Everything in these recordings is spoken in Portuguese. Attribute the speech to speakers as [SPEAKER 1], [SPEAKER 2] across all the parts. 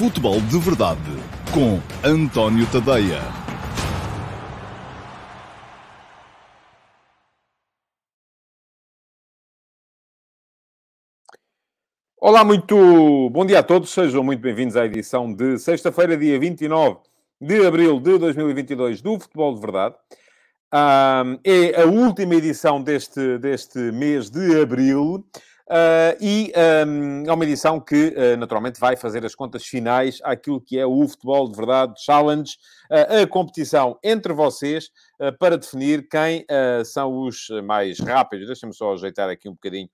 [SPEAKER 1] Futebol de Verdade com António Tadeia.
[SPEAKER 2] Olá, muito bom dia a todos, sejam muito bem-vindos à edição de sexta-feira, dia 29 de abril de 2022 do Futebol de Verdade. Um, é a última edição deste, deste mês de abril. Uh, e um, é uma edição que, uh, naturalmente, vai fazer as contas finais àquilo que é o Futebol de Verdade Challenge, uh, a competição entre vocês para definir quem são os mais rápidos. Deixa-me só ajeitar aqui um bocadinho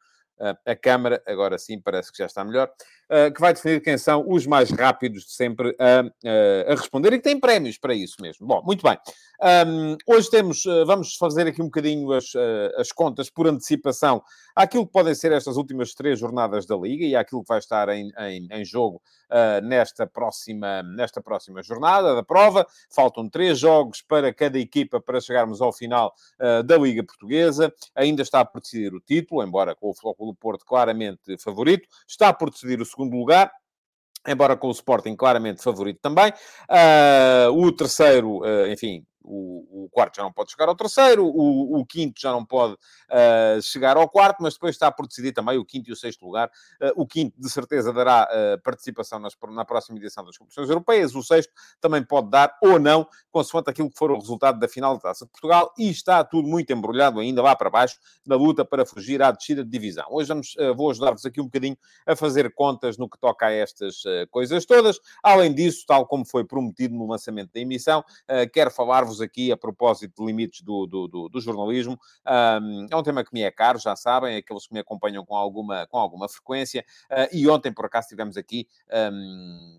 [SPEAKER 2] a câmara, agora sim, parece que já está melhor. Uh, que vai definir quem são os mais rápidos de sempre a, uh, a responder e que têm prémios para isso mesmo. Bom, muito bem. Um, hoje temos, uh, vamos fazer aqui um bocadinho as, as contas por antecipação àquilo que podem ser estas últimas três jornadas da Liga e àquilo que vai estar em, em, em jogo nesta, próxima, nesta próxima jornada da prova. Faltam três jogos para cada equipa para chegarmos ao final da Liga Portuguesa. Ainda está por decidir o título, embora com o Flóculo Porto claramente favorito. Está por decidir o segundo lugar, embora com o Sporting claramente favorito também. Uh, o terceiro, uh, enfim, o, o, quarto já não pode chegar ao terceiro, o, o quinto já não pode uh, chegar ao quarto, mas depois está por decidir também o quinto e o sexto lugar. Uh, o quinto, de certeza, dará uh, participação nas, na próxima edição das competições europeias. O sexto também pode dar ou não, consoante aquilo que for o resultado da final da Taça de Portugal. E está tudo muito embrulhado ainda lá para baixo, na luta para fugir à descida de divisão. Hoje vamos, vou ajudar-vos aqui um bocadinho a fazer contas no que toca a estas coisas todas. Além disso, tal como foi prometido no lançamento da emissão, quero falar-vos aqui a propósito de limites do, do, do, do jornalismo. Um, é um tema que me é caro, já sabem, aqueles que me acompanham com alguma, com alguma frequência. Uh, e ontem, por acaso, tivemos aqui um,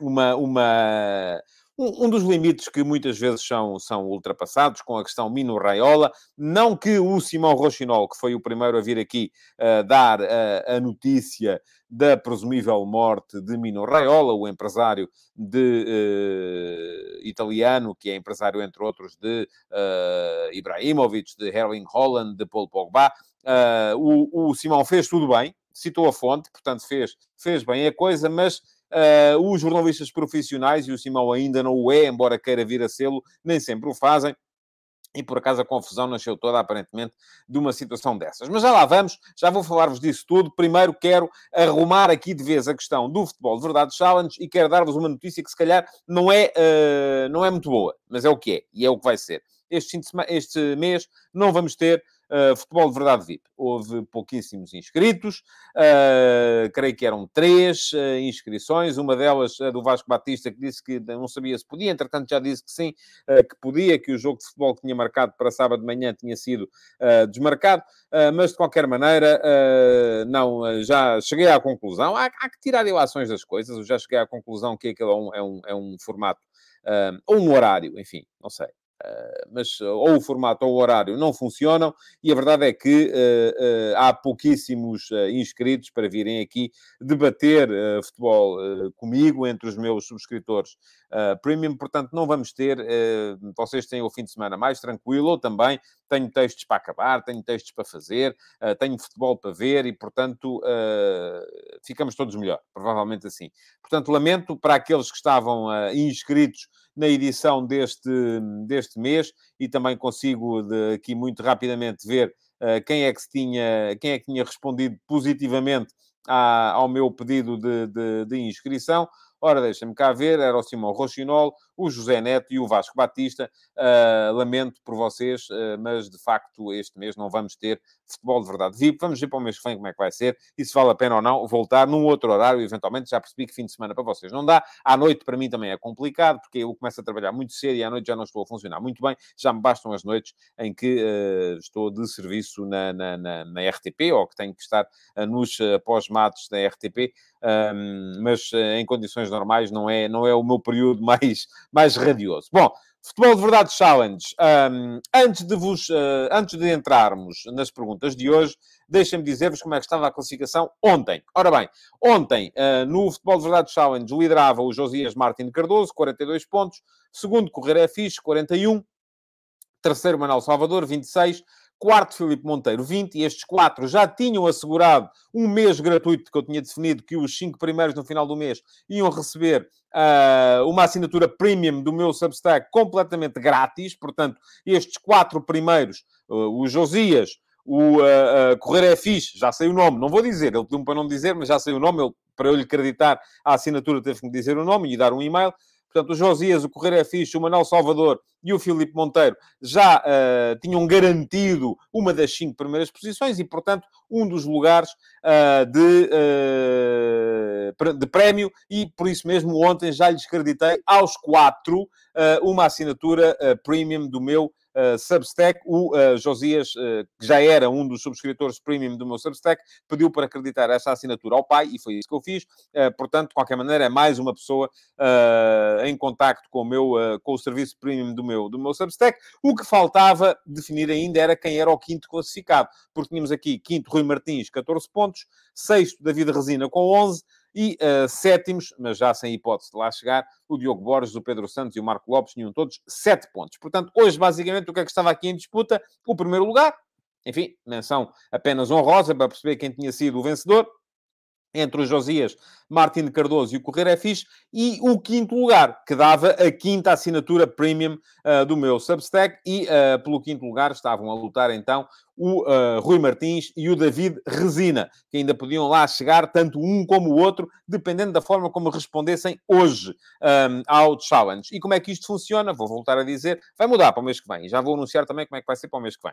[SPEAKER 2] uma. uma um, dos limites que muitas vezes são, são ultrapassados com a questão Mino Raiola. Não que o Simão Rochinol, que foi o primeiro a vir aqui uh, dar uh, a notícia da presumível morte de Mino Raiola, o empresário de, uh, italiano, que é empresário, entre outros, de Ibrahimovic, de Erling Holland, de Paul Pogba. o, o Simão fez tudo bem, citou a fonte, portanto fez, fez bem a coisa, mas Uh, os jornalistas profissionais, e o Simão ainda não o é, embora queira vir a sê-lo, nem sempre o fazem. E por acaso a confusão nasceu toda, aparentemente, de uma situação dessas. Mas já lá vamos, já vou falar-vos disso tudo. Primeiro quero arrumar aqui de vez a questão do futebol de verdade challenge e quero dar-vos uma notícia que se calhar não é, uh, não é muito boa, mas é o que é e é o que vai ser. Este, este mês não vamos ter Uh, futebol de verdade VIP. Houve pouquíssimos inscritos, uh, creio que eram três uh, inscrições, uma delas do Vasco Batista, que disse que não sabia se podia, entretanto já disse que sim, que podia, que o jogo de futebol que tinha marcado para sábado de manhã tinha sido desmarcado, mas de qualquer maneira, não, já cheguei à conclusão, há, há, que tirar ilações das coisas, eu já cheguei à conclusão que aquele é um, é um, é um formato, ou um horário, enfim, não sei. Uh, mas ou o formato ou o horário não funcionam e a verdade é que uh, há pouquíssimos inscritos para virem aqui debater futebol comigo entre os meus subscritores premium, portanto não vamos ter, vocês têm o fim de semana mais tranquilo, ou também tenho textos para acabar, tenho textos para fazer, tenho futebol para ver e portanto ficamos todos melhor, provavelmente assim. Portanto, lamento para aqueles que estavam inscritos na edição deste, deste mês e também consigo de, aqui muito rapidamente ver uh, quem, é que tinha, quem é que tinha respondido positivamente à, ao meu pedido de, de, de inscrição. Ora, deixa-me cá ver, era o Simão Rochinol, o José Neto e o Vasco Batista. Uh, lamento por vocês, uh, mas de facto este mês não vamos ter futebol de verdade VIP. Vamos ver para o mês que vem como é que vai ser e se vale a pena ou não voltar num outro horário. Eventualmente já percebi que fim de semana para vocês não dá. À noite para mim também é complicado, porque eu começo a trabalhar muito cedo e à noite já não estou a funcionar muito bem. Já me bastam as noites em que uh, estou de serviço na, na, na, na, RTP ou que tenho que estar nos pós-matos da RTP. Um, mas em condições normais não é, não é o meu período mais, mais radioso. Bom, Futebol de Verdade Challenge. Um, antes, de vos, uh, antes de entrarmos nas perguntas de hoje, deixem-me dizer-vos como é que estava a classificação ontem. Ora bem, ontem, uh, no Futebol de Verdade Challenge, liderava o Josias Martins Cardoso, 42 pontos. Segundo, Correr é Fixe, 41. Terceiro, Manuel Salvador, 26. Quarto Filipe Monteiro 20, e estes quatro já tinham assegurado um mês gratuito que eu tinha definido que os cinco primeiros no final do mês iam receber uh, uma assinatura premium do meu Substack completamente grátis, portanto, estes quatro primeiros, uh, o Josias, o uh, uh, Correr é fixe, já sei o nome, não vou dizer, ele pediu-me para não dizer, mas já sei o nome, ele, para eu lhe acreditar a assinatura teve que me dizer o nome e dar um e-mail. Portanto, o Josias, o Correio é Fixe, o Manuel Salvador e o Filipe Monteiro já uh, tinham garantido uma das cinco primeiras posições e, portanto, um dos lugares uh, de, uh, de prémio e, por isso mesmo, ontem já lhes acreditei aos quatro uma assinatura premium do meu uh, Substack. O uh, Josias, uh, que já era um dos subscritores premium do meu Substack, pediu para acreditar essa assinatura ao pai e foi isso que eu fiz. portanto, de qualquer maneira, é mais uma pessoa em contacto com o, meu, com o serviço premium do meu, do meu Substack. O que faltava definir ainda era quem era o quinto classificado, porque tínhamos aqui quinto Rui Martins, 14 pontos, sexto David Resina com 11, e uh, sétimos, mas já sem hipótese de lá chegar, o Diogo Borges, o Pedro Santos e o Marco Lopes tinham todos sete pontos. Portanto, hoje, basicamente, o que é que estava aqui em disputa? O primeiro lugar, enfim, menção apenas honrosa para perceber quem tinha sido o vencedor, entre o Josias, Martin Cardoso e o Correio é Fixe, e o quinto lugar, que dava a quinta assinatura premium uh, do meu Substack, e uh, pelo quinto lugar estavam a lutar então o uh, Rui Martins e o David Resina, que ainda podiam lá chegar, tanto um como o outro, dependendo da forma como respondessem hoje um, ao challenge. E como é que isto funciona? Vou voltar a dizer, vai mudar para o mês que vem. Já vou anunciar também como é que vai ser para o mês que vem.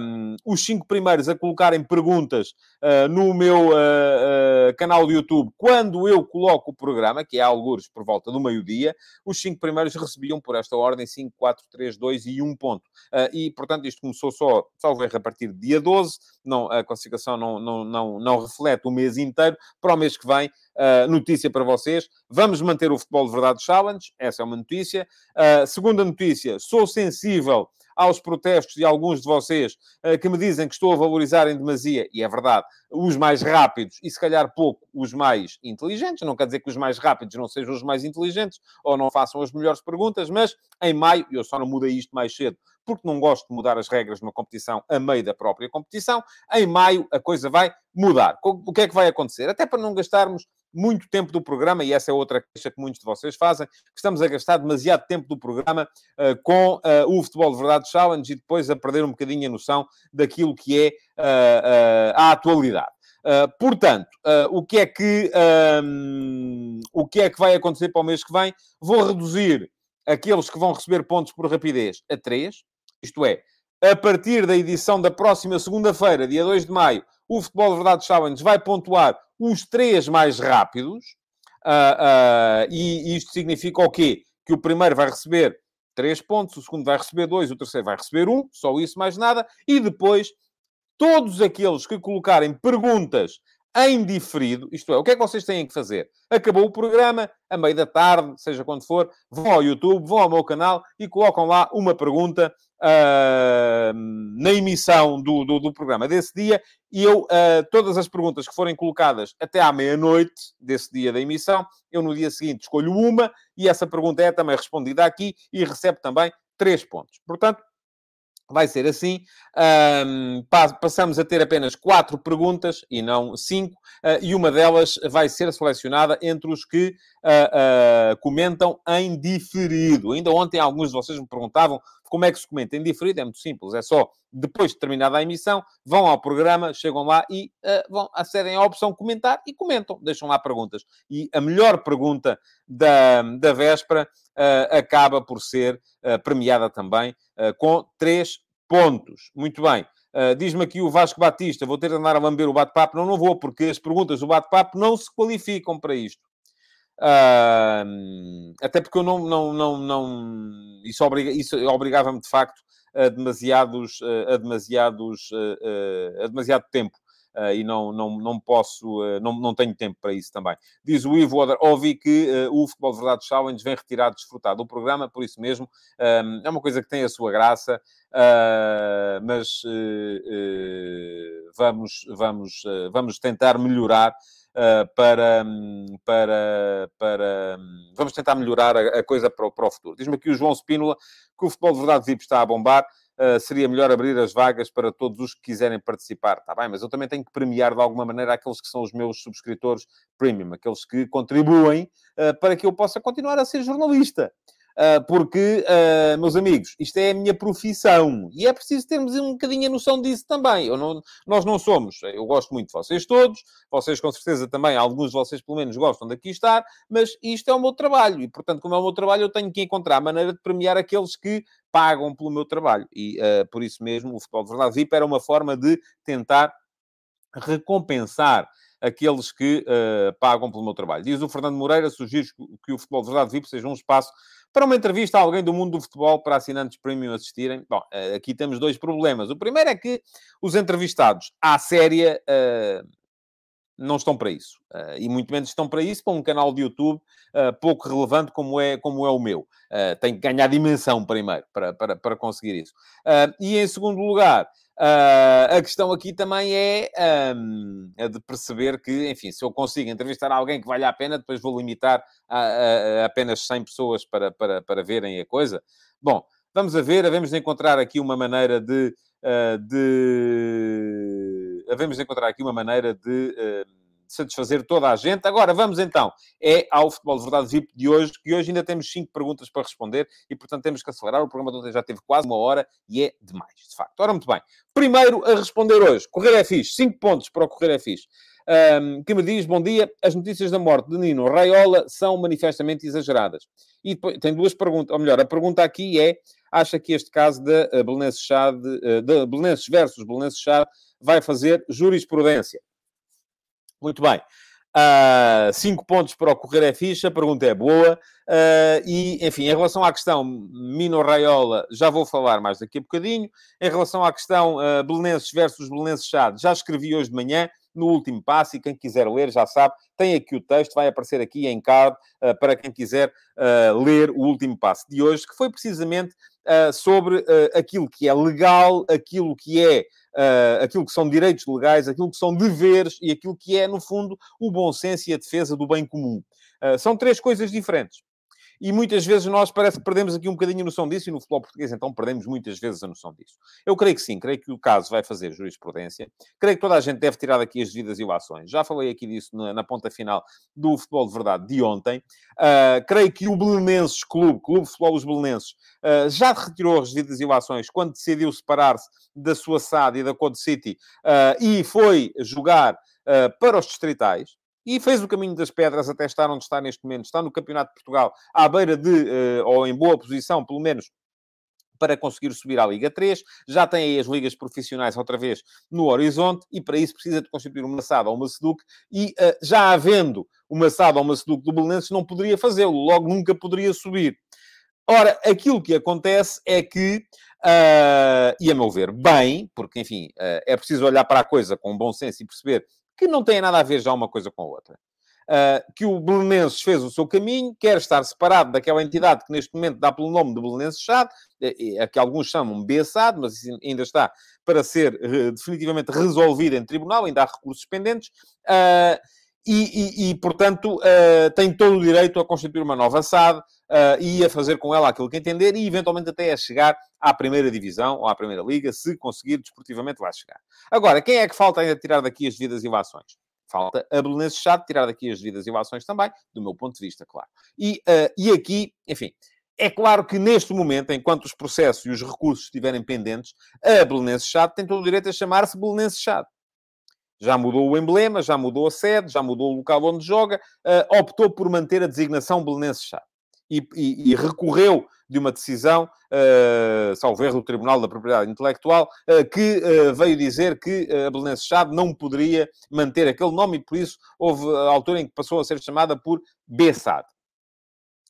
[SPEAKER 2] Um, os cinco primeiros a colocarem perguntas uh, no meu uh, canal do YouTube, quando eu coloco o programa, que é alguns por volta do meio-dia, os cinco primeiros recebiam por esta ordem 5, 4, 3, 2 e 1 ponto. e, portanto, isto começou só, salvo a partir do dia 12. Não, a classificação não, não, não, não reflete o mês inteiro. Para o mês que vem, uh, notícia para vocês. Vamos manter o Futebol de Verdade Challenge. Essa é uma notícia. Uh, segunda notícia, sou sensível aos protestos de alguns de vocês uh, que me dizem que estou a valorizar em demasia, e é verdade, os mais rápidos e se calhar pouco os mais inteligentes. Não quer dizer que os mais rápidos não sejam os mais inteligentes ou não façam as melhores perguntas, mas em maio, eu só não mudei isto mais cedo porque não gosto de mudar as regras de uma competição a meio da própria competição. Em maio a coisa vai mudar. O que é que vai acontecer? Até para não gastarmos muito tempo do programa, e essa é outra queixa que muitos de vocês fazem, que estamos a gastar demasiado tempo do programa uh, com uh, o Futebol de Verdade Challenge e depois a perder um bocadinho a noção daquilo que é uh, a atualidade. portanto, o, que é que, um, o que é que vai acontecer para o mês que vem? Vou reduzir aqueles que vão receber pontos por rapidez a 3, isto é, a partir da edição da próxima segunda-feira, dia 2 de maio, o Futebol de Verdade Challenge vai pontuar os três mais rápidos. Uh, uh, e isto significa o quê? Que o primeiro vai receber 3 pontos, o segundo vai receber 2, o terceiro vai receber 1, um, só isso mais nada. E depois, todos aqueles que colocarem perguntas em diferido, isto é, o que é que vocês têm que fazer? Acabou o programa, a meio da tarde, seja quando for, vão ao YouTube, vão ao meu canal e colocam lá uma pergunta uh, na emissão do, do, do, programa desse dia e eu, uh, todas as perguntas que forem colocadas até à meia-noite desse dia da emissão, eu no dia seguinte escolho uma e essa pergunta é também respondida aqui e recebe também três pontos. Portanto, vai ser assim. Um, passamos a ter apenas quatro perguntas e não cinco, uh, e uma delas vai ser selecionada entre os que uh, uh, comentam em diferido. Ainda ontem alguns de vocês me perguntavam como é que se comenta em diferido. É muito simples, é só depois de terminada a emissão, vão ao programa, chegam lá e vão, acedem à opção comentar e comentam, deixam lá perguntas. E a melhor pergunta da, da véspera acaba por ser premiada também com três pontos. Muito bem. Uh, Diz-me aqui o Vasco Batista, vou ter de andar a lamber o bate-papo. Não, não vou, porque as perguntas do bate-papo não se qualificam para isto. Uh, até porque eu não... não, não, não isso, obriga, isso obrigava-me, de facto, a demasiados... a demasiados... a demasiado tempo. Uh, e não, não, não posso, uh, não, não tenho tempo para isso também. Diz o Ivo Oder, ouvi que uh, o Futebol de Verdade Challenge vem retirado desfrutado do programa, por isso mesmo, é uma coisa que tem a sua graça, mas vamos, vamos, vamos tentar melhorar para, para, para... Vamos tentar melhorar a, a coisa para o, para o futuro. Diz-me aqui o João Spínola que o Futebol de Verdade VIP está a bombar. Uh, seria melhor abrir as vagas para todos os que quiserem participar. Está bem, mas eu também tenho que premiar de alguma maneira aqueles que são os meus subscritores premium, aqueles que contribuem uh, para que eu possa continuar a ser jornalista. Ah, porque, uh, meus amigos, isto é a minha profissão e é preciso termos um bocadinho a noção disso também. Não, nós não somos, eu gosto muito de vocês todos, vocês com certeza também, alguns de vocês pelo menos gostam de aqui estar, mas isto é o meu trabalho e, portanto, como é o meu trabalho, eu tenho que encontrar a maneira de premiar aqueles que pagam pelo meu trabalho e, uh, por isso mesmo, o Futebol de Verdade VIP era uma forma de tentar recompensar aqueles que uh, pagam pelo meu trabalho. Diz o Fernando Moreira, sugiro que o Futebol de Verdade VIP seja um espaço para uma entrevista a alguém do mundo do futebol para assinantes premium assistirem. Bom, uh, aqui temos dois problemas. O primeiro é que os entrevistados à séria uh, não estão para isso. Uh, e muito menos estão para isso para um canal de YouTube uh, pouco relevante como é, como é o meu. Uh, tem que ganhar dimensão primeiro para, para, para conseguir isso. e em segundo lugar, a questão aqui também é um, a de perceber que, enfim, se eu consigo entrevistar alguém que vale a pena, depois vou limitar a, a, a apenas 100 pessoas para, para, para verem a coisa. Bom, vamos a ver, devemos encontrar aqui uma maneira de de... Havemos encontrar aqui uma maneira de satisfazer toda a gente. Agora, vamos então, é ao Futebol de Verdade VIP de hoje, que hoje ainda temos cinco perguntas para responder e, portanto, temos que acelerar. O programa de ontem já teve quase uma hora e é demais, de facto. Ora, muito bem. Primeiro a responder hoje. Correr é fixe. Cinco pontos para o Correr é fixe. Um, que me diz, bom dia, as notícias da morte de Nino Raiola são manifestamente exageradas. E depois, tem duas perguntas, ou melhor, a pergunta aqui é, acha que este caso da uh, Belenenses de Belenenses versus Belenenses Chade vai fazer jurisprudência? Muito bem. Uh, cinco pontos para o Correr é fixe, a pergunta é boa. Uh, e, enfim, em relação à questão Mino Raiola, já vou falar mais daqui a bocadinho. Em relação à questão uh, Belenenses versus Belenenses Chade, já escrevi hoje de manhã no último passo, e quem quiser ler já sabe, tem aqui o texto, vai aparecer aqui em card uh, para quem quiser uh, ler o último passo de hoje, que foi precisamente uh, sobre aquilo que é legal, aquilo que é aquilo que são direitos legais, aquilo que são deveres e aquilo que é, no fundo, o bom senso e a defesa do bem comum. são três coisas diferentes e muitas vezes nós parece que perdemos aqui um bocadinho a noção disso, e no futebol português então perdemos muitas vezes a noção disso. Eu creio que sim, creio que o caso vai fazer jurisprudência, creio que toda a gente deve tirar daqui as devidas ilações. Já falei aqui disso na, na ponta final do futebol de verdade de ontem. Uh, creio que o Belenenses Clube, Clube de Futebol dos Belenenses, uh, já retirou as devidas ilações quando decidiu separar-se da sua SAD e da Code City uh, e foi jogar para os distritais e fez o caminho das pedras até estar onde está neste momento. Está no Campeonato de Portugal, à beira de, eh, ou em boa posição, pelo menos, para conseguir subir à Liga 3. Já tem aí as ligas profissionais outra vez no horizonte e para isso precisa de constituir uma SAD ou uma SEDUC e uh, já havendo uma SAD ou uma SEDUC do Belenenses não poderia fazê-lo, logo nunca poderia subir. Ora, aquilo que acontece é que, uh, e a meu ver, bem, porque, enfim, uh, é preciso olhar para a coisa com bom senso e perceber que não têm nada a ver já uma coisa com a outra. Uh, que o Belenenses fez o seu caminho, quer estar separado daquela entidade que neste momento dá pelo nome de Belenenses SAD, a que alguns chamam BSAD, mas ainda está para ser uh, definitivamente resolvido em tribunal, ainda há recursos pendentes. Uh, e, e, e, portanto, uh, tem todo o direito a constituir uma nova SAD uh, e a fazer com ela aquilo que entender e, eventualmente, até a chegar à primeira divisão ou à primeira liga, se conseguir desportivamente lá chegar. Agora, quem é que falta ainda tirar daqui as devidas ilações? Falta a Belenenses Chade tirar daqui as devidas ilações também, do meu ponto de vista, claro. E, uh, e aqui, enfim, é claro que neste momento, enquanto os processos e os recursos estiverem pendentes, a Belenenses Chade tem todo o direito a chamar-se Belenenses Chade já mudou o emblema, já mudou a sede, já mudou o local onde joga, uh, optou por manter a designação Belenenses Chá. E, e, e, recorreu de uma decisão, uh, salvo erro do Tribunal da Propriedade Intelectual, uh, que uh, veio dizer que a Belenenses Chade não poderia manter aquele nome e, por isso, houve a altura em que passou a ser chamada por Bessade.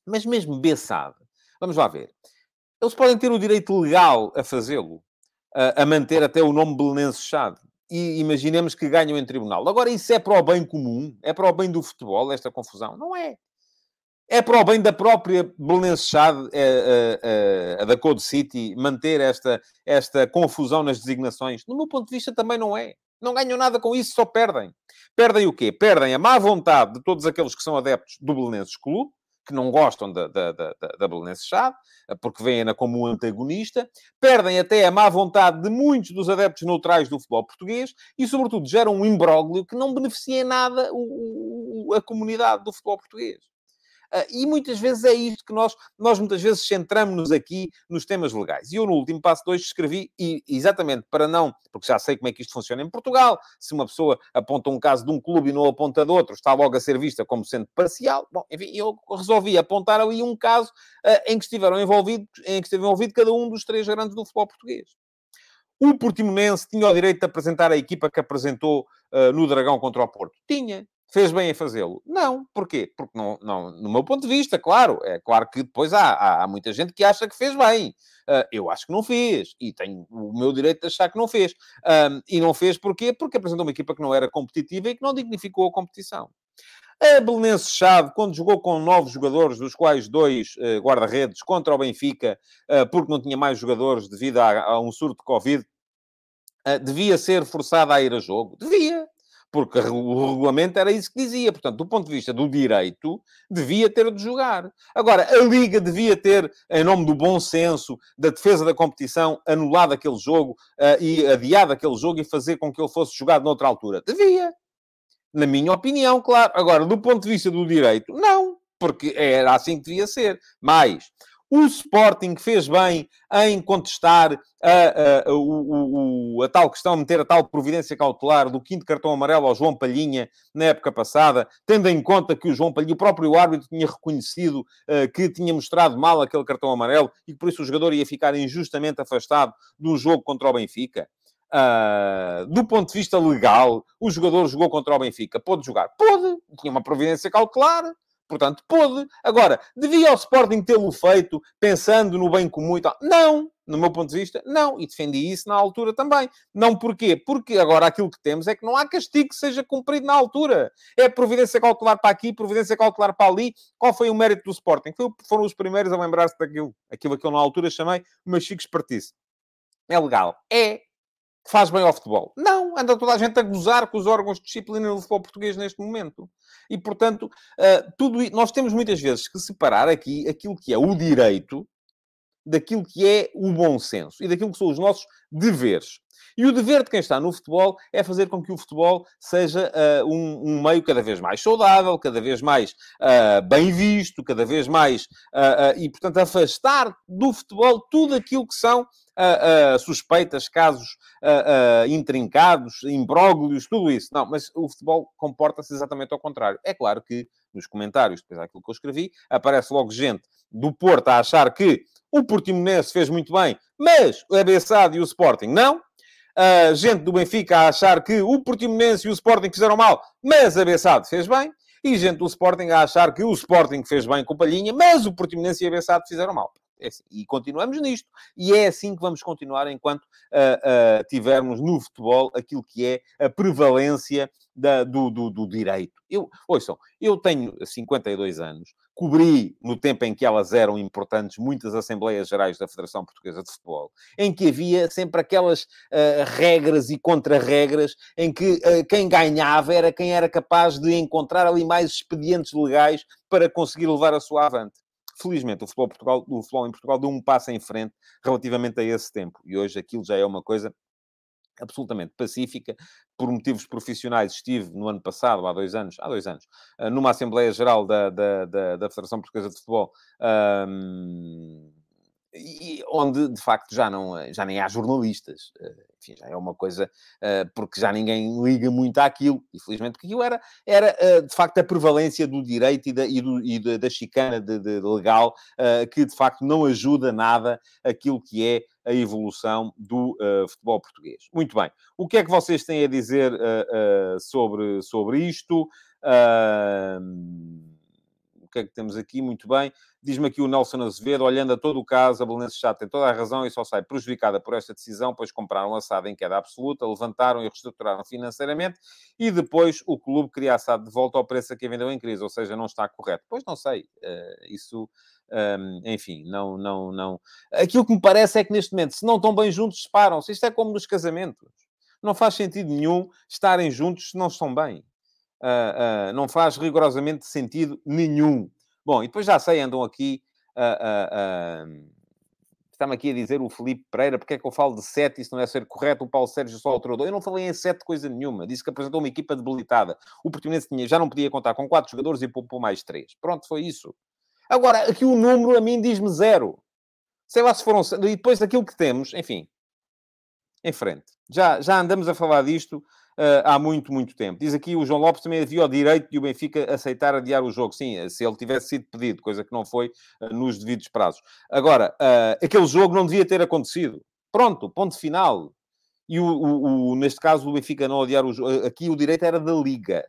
[SPEAKER 2] Mas mesmo Bessade, vamos lá ver, eles podem ter o direito legal a fazê-lo, a manter até o nome Belenenses Chade e imaginemos que ganham em tribunal. Agora, isso é para o bem comum? É para o bem do futebol, esta confusão? Não é. É para o bem da própria Belenenses Chade, a, a, a, da Code City, manter esta, esta confusão nas designações? No meu ponto de vista, também não é. Não ganham nada com isso, só perdem. Perdem o quê? Perdem a má vontade de todos aqueles que são adeptos do Belenenses Clube, que não gostam da, da, da, da Belenense Chade, porque veem-na como um antagonista, perdem até a má vontade de muitos dos adeptos neutrais do futebol português e, sobretudo, geram um imbróglio que não beneficia em nada o, o, a comunidade do futebol português. Uh, e muitas vezes é isto que nós, nós muitas vezes centramos-nos aqui nos temas legais. E eu, no último passo 2, escrevi, e, exatamente para não, porque já sei como é que isto funciona em Portugal, se uma pessoa aponta um caso de um clube e não aponta de outro, está logo a ser vista como sendo parcial. Bom, enfim, eu resolvi apontar ali um caso uh, em que estiveram envolvidos, em que esteve envolvido cada um dos três grandes do futebol português. O Portimonense tinha o direito de apresentar a equipa que apresentou uh, no Dragão contra o Porto? Tinha. Fez bem em fazê-lo? Não. Porquê? Porque, não, não, no meu ponto de vista, claro, é claro que depois há, há, há muita gente que acha que fez bem. Uh, eu acho que não fez. E tenho o meu direito de achar que não fez. Um, e não fez porquê? Porque apresentou uma equipa que não era competitiva e que não dignificou a competição. A Belenense Chave, quando jogou com nove jogadores, dos quais dois uh, guarda-redes, contra o Benfica, uh, porque não tinha mais jogadores devido a, a um surto de Covid, uh, devia ser forçada a ir a jogo? Devia porque o regulamento era isso que dizia. Portanto, do ponto de vista do direito, devia ter de jogar. Agora, a Liga devia ter, em nome do bom senso, da defesa da competição, anulado aquele jogo uh, e adiado aquele jogo e fazer com que ele fosse jogado noutra altura. Devia. Na minha opinião, claro. Agora, do ponto de vista do direito, não. Porque era assim que devia ser. Mais, o Sporting fez bem em contestar a, a, a, a, tal questão, meter a tal providência cautelar do quinto cartão amarelo ao João Palhinha na época passada, tendo em conta que o João Palhinha, o próprio árbitro, tinha reconhecido uh, que tinha mostrado mal aquele cartão amarelo e que por isso o jogador ia ficar injustamente afastado do jogo contra o Benfica. Uh, do ponto de vista legal, o jogador jogou contra o Benfica. Pôde jogar? Pôde. Tinha uma providência cautelar. Portanto, pôde. Agora, devia o Sporting tê-lo feito pensando no bem comum e tal? Não. No meu ponto de vista, não. E defendi isso na altura também. Não porquê? Porque agora aquilo que temos é que não há castigo que seja cumprido na altura. É providência cautelar para aqui, providência cautelar para ali. Qual foi o mérito do Sporting? foram os primeiros a lembrar-se daquilo. Aquilo que eu na altura chamei uma chique espertice. É legal. É faz bem ao futebol. Não, anda toda a gente a gozar com os órgãos de disciplina do futebol português neste momento. E, portanto, uh, tudo nós temos muitas vezes que separar aqui aquilo que é o direito daquilo que é o bom senso e daquilo que são os nossos deveres. E o dever de quem está no futebol é fazer com que o futebol seja uh, um, um, meio cada vez mais saudável, cada vez mais uh, bem visto, cada vez mais. Uh, e, portanto, afastar do futebol tudo aquilo que são suspeitas, casos intrincados, imbróglios, tudo isso. Não, mas o futebol comporta-se exatamente ao contrário. É claro que nos comentários, depois daquilo que eu escrevi, aparece logo gente do Porto a achar que o Portimonense fez muito bem, mas o Abeçado e o Sporting não uh, gente do Benfica a achar que o Portimonense e o Sporting fizeram mal, mas a Bessade fez bem. E gente do Sporting a achar que o Sporting fez bem com Palhinha, mas o Portimonense e a Bessade fizeram mal. É assim. E continuamos nisto. E é assim que vamos continuar enquanto uh, uh, tivermos no futebol aquilo que é a prevalência da, do, do, do, direito. Eu, ouçam, eu tenho 52 anos, cobri, no tempo em que elas eram importantes, muitas Assembleias Gerais da Federação Portuguesa de Futebol, em que havia sempre aquelas uh, regras e contra-regras em que uh, quem ganhava era quem era capaz de encontrar ali mais expedientes legais para conseguir levar a sua avante. Felizmente, o futebol, Portugal, o futebol em Portugal deu um passo em frente relativamente a esse tempo. E hoje aquilo já é uma coisa absolutamente pacífica. Por motivos profissionais, estive no ano passado, há dois anos, há dois anos, eh, numa Assembleia Geral da, da, da, da Federação Portuguesa de Futebol. E onde de facto já não já nem há jornalistas eh, enfim, já é uma coisa eh, porque já ninguém liga muito àquilo infelizmente porque aquilo era, era de facto a prevalência do direito e da, e do, e da chicana de, de legal que de facto não ajuda nada aquilo que é a evolução do uh, futebol português. Muito bem. O que é que vocês têm a dizer uh, uh, sobre, sobre isto? o que é que temos aqui? Muito bem. Diz-me aqui o Nelson Azevedo, olhando a todo o caso, a Belenenses já tem toda a razão e só sai prejudicada por esta decisão, pois compraram a SAD em queda absoluta, levantaram e reestruturaram financeiramente e depois o clube queria a SAD de volta ao preço a que vendeu em crise, ou seja, não está correto. Pois não sei, isso um, enfim, não, não, não. Aquilo que me parece é que neste momento, se não estão bem juntos, separam-se. Isto é como nos casamentos. Não faz sentido nenhum estarem juntos se não estão bem. Uh, uh, não faz rigorosamente sentido nenhum. Bom, e depois já sei, andam aqui. Uh, uh, Está-me aqui a dizer o Felipe Pereira, porque é que eu falo de 7 isso não é ser correto? O Paulo Sérgio só alterou. Eu não falei em 7 coisa nenhuma. Disse que apresentou uma equipa debilitada. O Portimonense tinha, já não podia contar com 4 jogadores e poupou mais 3. Pronto, foi isso. Agora, aqui o número a mim diz-me zero. Sei lá se foram... E depois daquilo que temos, enfim, em frente. Já, já andamos a falar disto há muito, muito tempo. Diz aqui o João Lopes também havia o direito de o Benfica aceitar adiar o jogo. Sim, se ele tivesse sido pedido, coisa que não foi uh, nos devidos prazos. Agora, aquele jogo não devia ter acontecido. Pronto, ponto final. E o, o, o, neste caso o Benfica não adiar o jogo. Aqui o direito era da Liga.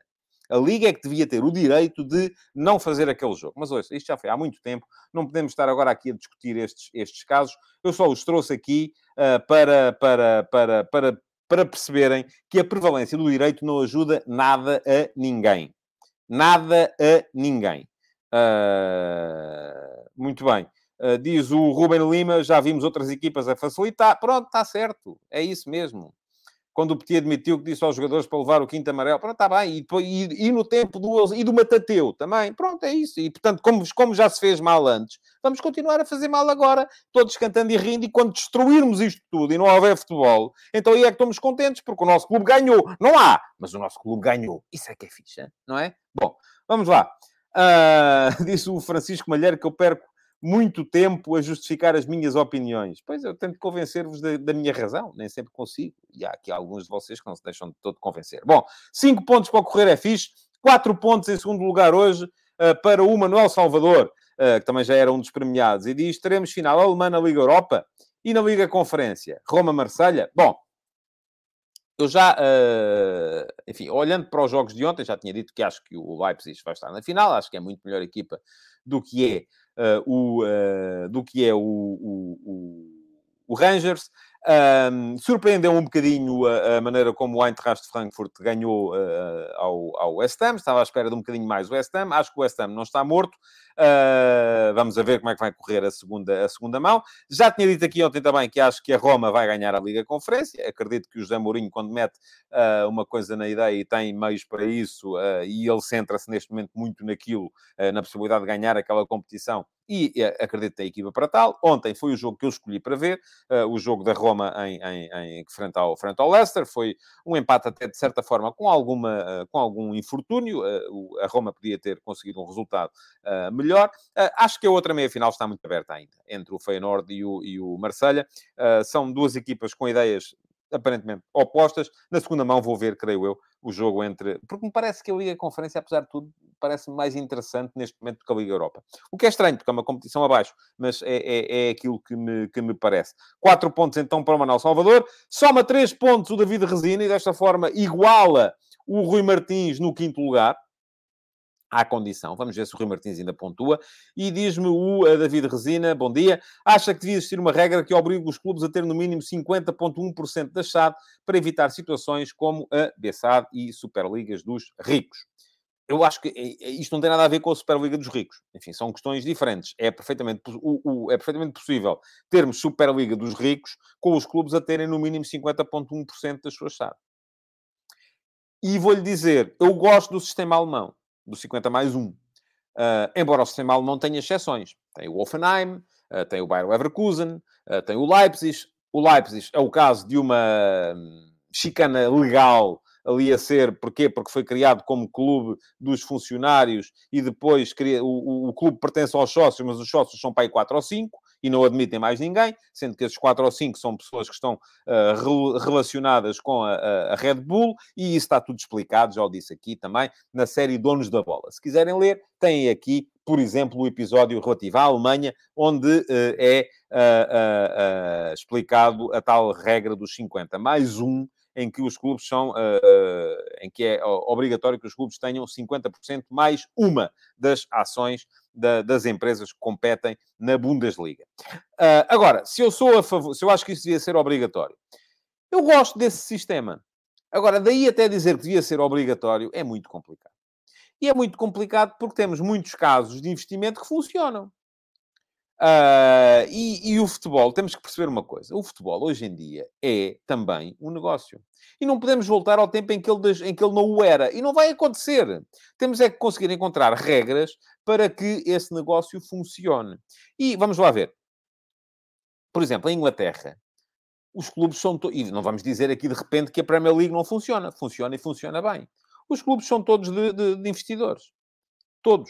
[SPEAKER 2] A Liga é que devia ter o direito de não fazer aquele jogo. Mas ouça, isto já foi há muito tempo, não podemos estar agora aqui a discutir estes, estes casos. Eu só os trouxe aqui uh, para, para, para, para, para perceberem que a prevalência do direito não ajuda nada a ninguém. Nada a ninguém. Uh, muito bem. Uh, diz o Ruben Lima, já vimos outras equipas a facilitar. Pronto, está certo. É isso mesmo quando o Petit admitiu que disse aos jogadores para levar o quinto amarelo, pronto, está bem, e, e, e, no tempo do, e do Matateu também, pronto, é isso. E, portanto, como, como já se fez mal antes, vamos continuar a fazer mal agora, todos cantando e rindo, e quando destruirmos isto tudo e não houver futebol, então aí é que estamos contentes, porque o nosso clube ganhou. Não há, mas o nosso clube ganhou. Isso é que é fixe, não é? Bom, vamos lá. Uh, disse o Francisco Malheiro que eu perco muito tempo a justificar as minhas opiniões. Pois eu tento convencer-vos da, da, minha razão, nem sempre consigo. E há aqui alguns de vocês que não se deixam de todo convencer. Bom, cinco pontos para o correr é fixe, quatro pontos em segundo lugar hoje uh, para o Manuel Salvador, uh, que também já era um dos premiados, e diz: teremos final alemã na Liga Europa e na Liga Conferência. Roma-Marselha. Bom, eu já, uh, enfim, olhando para os jogos de ontem, já tinha dito que acho que o Leipzig vai estar na final, acho que é muito melhor equipa do que é uh, o, uh, do que é o, o, o, o Rangers. Um, surpreendeu um bocadinho a, a, maneira como o Eintracht Frankfurt ganhou uh, ao, ao West Ham. Estava à espera de um bocadinho mais o West Ham. Acho que o West Ham não está morto. Uh, vamos a ver como é que vai correr a segunda, a segunda mão. Já tinha dito aqui ontem também que acho que a Roma vai ganhar a Liga Conferência. Acredito que o José Mourinho, quando mete uh, uma coisa na ideia e tem meios para isso, e ele centra-se neste momento muito naquilo, na possibilidade de ganhar aquela competição, e acredito ter equipa para tal. Ontem foi o jogo que eu escolhi para ver, o jogo da Roma em, em, em, frente, ao, frente ao Leicester. Foi um empate até, de certa forma, com, alguma, uh, com algum infortúnio. Uh, a Roma podia ter conseguido um resultado melhor. acho que a outra meia-final está muito aberta ainda, entre o Feyenoord e o, e o Marselha. são duas equipas com ideias aparentemente opostas. Na segunda mão vou ver, creio eu, o jogo entre... Porque me parece que a Liga Conferência, apesar de tudo, parece mais interessante neste momento do que a Liga Europa. O que é estranho, porque é uma competição abaixo, mas é, é, é aquilo que me, que me parece. Quatro pontos então para o Manuel Salvador. Soma três pontos o David Resina e desta forma iguala o Rui Martins no quinto lugar à condição. Vamos ver se o Rui Martins ainda pontua. E diz-me o David Resina, bom dia, acha que devia existir uma regra que obrigue os clubes a ter no mínimo 50,1% da SAD para evitar situações como a BSAD e Superligas dos ricos. Eu acho que isto não tem nada a ver com a Superliga dos ricos. Enfim, são questões diferentes. É perfeitamente, o, o, é perfeitamente possível termos Superliga dos ricos com os clubes a terem no mínimo 50,1% das suas SAD. E vou-lhe dizer, eu gosto do sistema alemão do 50 mais 1. Uh, ah, embora o sistema alemão tenha exceções. Tem o Offenheim, uh, tem o Bayer Leverkusen, uh, tem o Leipzig. O Leipzig é o caso de uma hum, chicana legal ali a ser, porquê? Porque foi criado como clube dos funcionários e depois o, o, o clube pertence aos sócios, mas os sócios são para aí 4 ou 5 e não admitem mais ninguém, sendo que esses quatro ou cinco são pessoas que estão uh, relacionadas com a, a, Red Bull, e isso está tudo explicado, já o disse aqui também, na série Donos da Bola. Se quiserem ler, têm aqui, por exemplo, o episódio relativo à Alemanha, onde uh, é uh, explicado a tal regra dos 50 mais um, em que os clubes são, uh, em que é obrigatório que os clubes tenham 50% mais uma das ações da, das empresas que competem na Bundesliga. Uh, agora, se eu sou a favor, se eu acho que isso devia ser obrigatório, eu gosto desse sistema. Agora, daí até dizer que devia ser obrigatório é muito complicado. E é muito complicado porque temos muitos casos de investimento que funcionam. Uh, e, e, o futebol, temos que perceber uma coisa: o futebol hoje em dia é também um negócio. E não podemos voltar ao tempo em que, ele, em que ele não o era. E não vai acontecer. Temos é que conseguir encontrar regras para que esse negócio funcione. E vamos lá ver. Por exemplo, em Inglaterra, os clubes são... E não vamos dizer aqui de repente que a Premier League não funciona. Funciona e funciona bem. Os clubes são todos de, de, de investidores. Todos.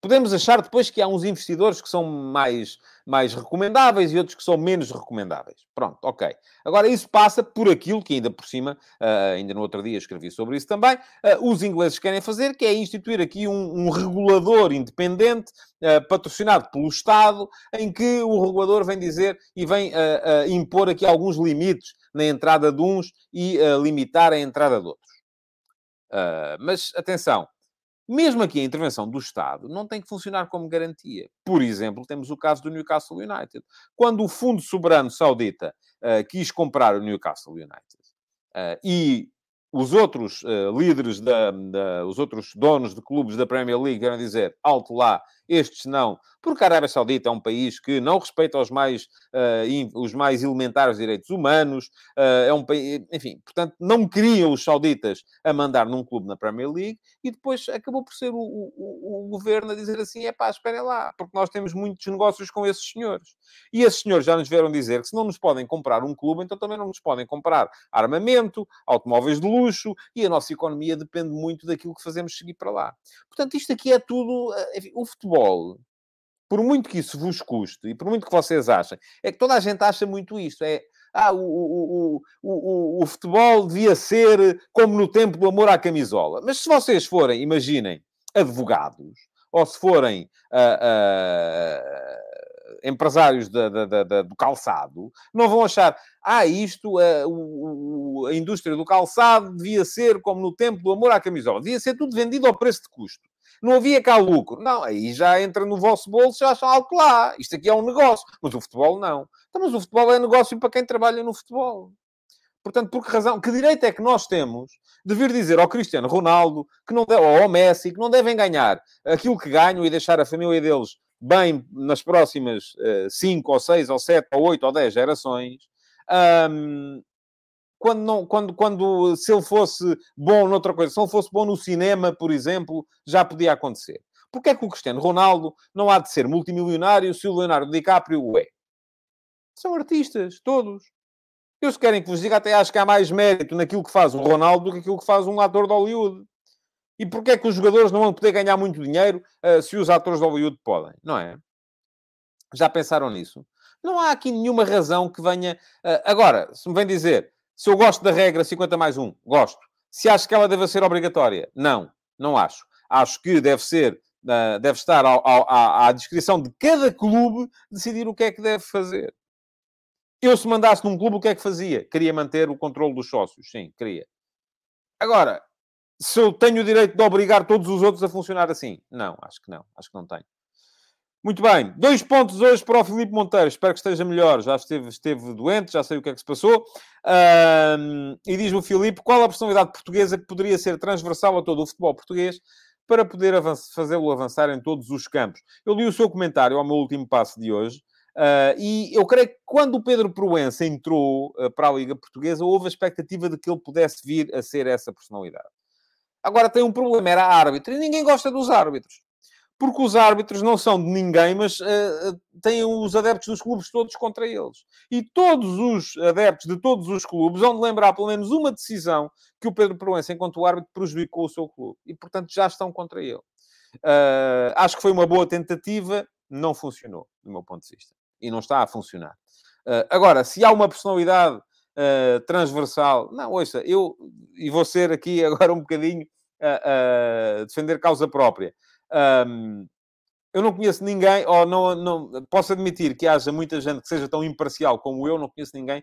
[SPEAKER 2] Podemos achar depois que há uns investidores que são mais, mais recomendáveis e outros que são menos recomendáveis. Pronto, ok. Agora, isso passa por aquilo que, ainda por cima, uh, ainda no outro dia escrevi sobre isso também, uh, os ingleses querem fazer, que é instituir aqui um, um regulador independente, uh, patrocinado pelo Estado, em que o regulador vem dizer e vem impor aqui alguns limites na entrada de uns e limitar a entrada de outros. mas, atenção, mesmo aqui a intervenção do Estado não tem que funcionar como garantia. Por exemplo, temos o caso do Newcastle United. Quando o Fundo Soberano Saudita uh, quis comprar o Newcastle United uh, e os outros uh, líderes, da, da, os outros donos de clubes da Premier League querem dizer alto lá, estes não, porque a Arábia Saudita é um país que não respeita os mais, uh, os mais elementares direitos humanos, uh, é um país, enfim, portanto, não queriam os sauditas a mandar num clube na Premier League e depois acabou por ser o, o, o governo a dizer assim: é pá, esperem lá, porque nós temos muitos negócios com esses senhores. E esses senhores já nos vieram dizer que se não nos podem comprar um clube, então também não nos podem comprar armamento, automóveis de luxo e a nossa economia depende muito daquilo que fazemos seguir para lá. Portanto, isto aqui é tudo. Enfim, o futebol por muito que isso vos custe e por muito que vocês achem, é que toda a gente acha muito isto. É, ah, o, o, o, o, futebol devia ser como no tempo do amor à camisola. Mas se vocês forem, imaginem, advogados, ou se forem uh, uh, empresários do calçado, não vão achar, ah, isto, uh, a indústria do calçado devia ser como no tempo do amor à camisola. Devia ser tudo vendido ao preço de custo. Não havia cá lucro. Não, aí já entra no vosso bolso, já acham algo lá. Isto aqui é um negócio. Mas o futebol não. Então, mas o futebol é negócio para quem trabalha no futebol. Portanto, por que razão? Que direito é que nós temos de vir dizer ao Cristiano Ronaldo que não deve, ou ao Messi que não devem ganhar aquilo que ganham e deixar a família deles bem nas próximas 5 uh, ou 6 ou 7 ou 8 ou 10 gerações, um, quando, não, quando, quando se ele fosse bom noutra coisa, se ele fosse bom no cinema, por exemplo, já podia acontecer. Porquê é que o Cristiano Ronaldo não há de ser multimilionário se o Leonardo DiCaprio o é? São artistas, todos. Eu, se querem que vos diga, até acho que há mais mérito naquilo que faz o Ronaldo do que aquilo que faz um ator de Hollywood. E porquê é que os jogadores não vão poder ganhar muito dinheiro uh, se os atores de Hollywood podem? Não é? Já pensaram nisso? Não há aqui nenhuma razão que venha... Uh, agora, se me vem dizer se eu gosto da regra 50 mais 1, gosto. Se acho que ela deve ser obrigatória, não, não acho. Acho que deve ser, uh, deve estar ao, ao, à, à discrição de cada clube decidir o que é que deve fazer. Eu, se mandasse num clube, o que é que fazia? Queria manter o controle dos sócios. Sim, queria. Agora, se eu tenho o direito de obrigar todos os outros a funcionar assim? Não, acho que não. Acho que não tenho. Muito bem, dois pontos hoje para o Filipe Monteiro. Espero que esteja melhor. Já esteve, esteve doente, já sei o que é que se passou. Um, e diz o Filipe qual a personalidade portuguesa que poderia ser transversal a todo o futebol português para poder fazê-lo avançar em todos os campos. Eu li o seu comentário ao meu último passo de hoje. Uh, e eu creio que quando o Pedro Proença entrou uh, para a Liga Portuguesa, houve a expectativa de que ele pudesse vir a ser essa personalidade. Agora tem um problema, era árbitro, e ninguém gosta dos árbitros porque os árbitros não são de ninguém, mas uh, têm os adeptos dos clubes todos contra eles. E todos os adeptos de todos os clubes vão lembrar pelo menos uma decisão que o Pedro Proença, enquanto árbitro, prejudicou o seu clube. E, portanto, já estão contra ele. Uh, acho que foi uma boa tentativa, não funcionou, do meu ponto de vista. E não está a funcionar. Uh, agora, se há uma personalidade transversal... Não, ouça, eu... E vou ser aqui agora um bocadinho... defender causa própria. Um, eu não conheço ninguém, ou não, não posso admitir que haja muita gente que seja tão imparcial como eu, não conheço ninguém,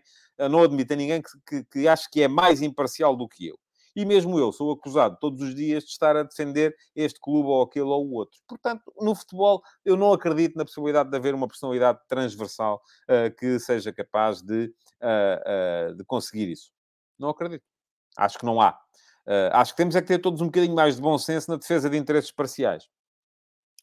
[SPEAKER 2] não admito a ninguém que, que, que ache que é mais imparcial do que eu. E mesmo eu sou acusado todos os dias de estar a defender este clube ou aquele ou o outro. Portanto, no futebol, eu não acredito na possibilidade de haver uma personalidade transversal uh, que seja capaz de, uh, uh, de conseguir isso. Não acredito. Acho que não há. acho que temos é que ter todos um bocadinho mais de bom senso na defesa de interesses parciais.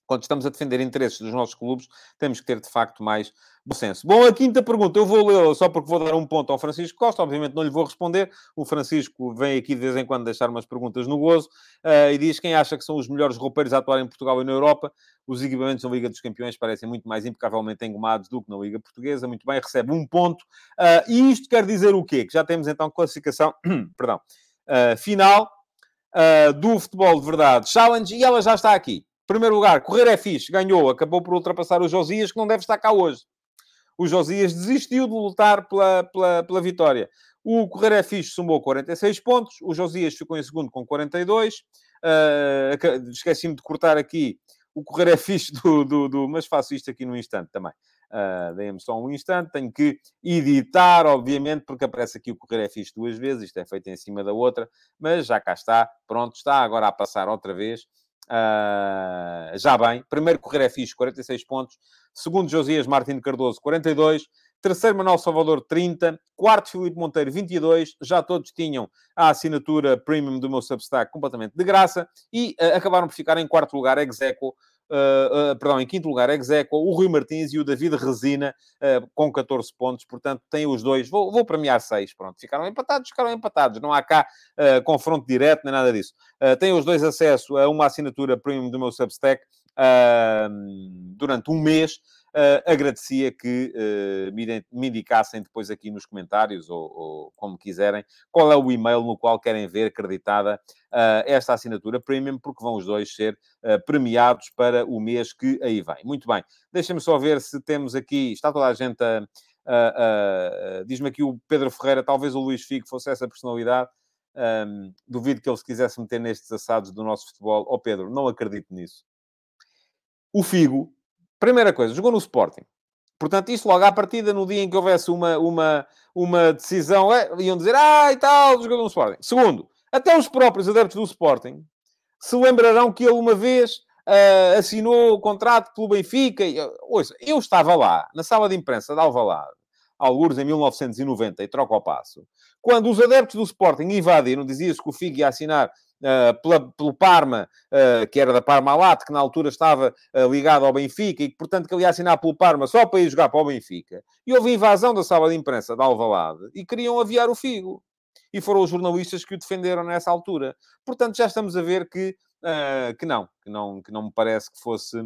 [SPEAKER 2] Quando estamos a defender interesses dos nossos clubes, temos que ter, de facto, mais bom senso. Bom, a quinta pergunta, eu vou lê-la só porque vou dar um ponto ao Francisco Costa, obviamente não lhe vou responder. O Francisco vem aqui de vez em quando deixar umas perguntas no gozo uh, e diz quem acha que são os melhores roupeiros a atuar em Portugal e na Europa. Os equipamentos na Liga dos Campeões parecem muito mais impecavelmente engomados do que na Liga Portuguesa. Muito bem, recebe um ponto. Uh, e isto quer dizer o quê? Que já temos então classificação, perdão, uh, final do Futebol de Verdade Challenge e ela já está aqui. Primeiro lugar, correr é fixe, ganhou, acabou por ultrapassar o Josias, que não deve estar cá hoje. O Josias desistiu de lutar pela, pela, pela vitória. O Correr é fixe somou 46 pontos, o Josias ficou em segundo com 42. Uh, Esqueci-me de cortar aqui o Correr é fixe do, do, do, Mas faço isto aqui no instante também. Uh, Deem-me só um instante. Tenho que editar, obviamente, porque aparece aqui o Correr é fixe duas vezes. Isto é feito em cima da outra. Mas já cá está. Pronto, está agora a passar outra vez. Uh, já bem. Primeiro correr é fixe, 46 pontos. Segundo, Josias Martins Cardoso, 42. Terceiro, Manuel Salvador, 30. Quarto, Filipe Monteiro, 22. Já todos tinham a assinatura premium do meu Substack completamente de graça. E uh, acabaram por ficar em quarto lugar, Execo, Uh, perdão, em quinto lugar, Execo, o Rui Martins e o David Resina, uh, com 14 pontos. Portanto, tem os dois. Vou, vou premiar seis. Pronto, ficaram empatados, ficaram empatados. Não há cá confronto direto, nem nada disso. têm os dois acesso a uma assinatura premium do meu Substack durante um mês. Uh, agradecia que uh, me, indicassem depois aqui nos comentários, ou, ou, como quiserem, qual é o e-mail no qual querem ver acreditada uh, esta assinatura premium, porque vão os dois ser premiados para o mês que aí vem. Muito bem, deixa-me só ver se temos aqui, está toda a gente a. Diz-me aqui o Pedro Ferreira, talvez o Luís Figo fosse essa personalidade. Um, duvido que ele se quisesse meter nestes assados do nosso futebol. Ó oh, Pedro, não acredito nisso. O Figo Primeira coisa, jogou no Sporting. Portanto, isso logo à partida, no dia em que houvesse uma, uma, uma decisão, é, iam dizer, ah, e tal, jogou no Sporting. Segundo, até os próprios adeptos do Sporting se lembrarão que ele uma vez uh, assinou o contrato pelo Benfica. E, ouça, eu estava lá, na sala de imprensa de Alvalade, alguns em 1990, e troca o passo, quando os adeptos do Sporting invadiram, dizia-se que o Figo ia assinar pela, pelo Parma, uh, que era da Parmalat, que na altura estava uh, ligado ao Benfica e que, portanto, que ele ia assinar pelo Parma só para ir jogar para o Benfica. E houve invasão da sala de imprensa da Alvalade e queriam aviar o Figo. E foram os jornalistas que o defenderam nessa altura. Portanto, já estamos a ver que, que não, que não, que não me parece que fosse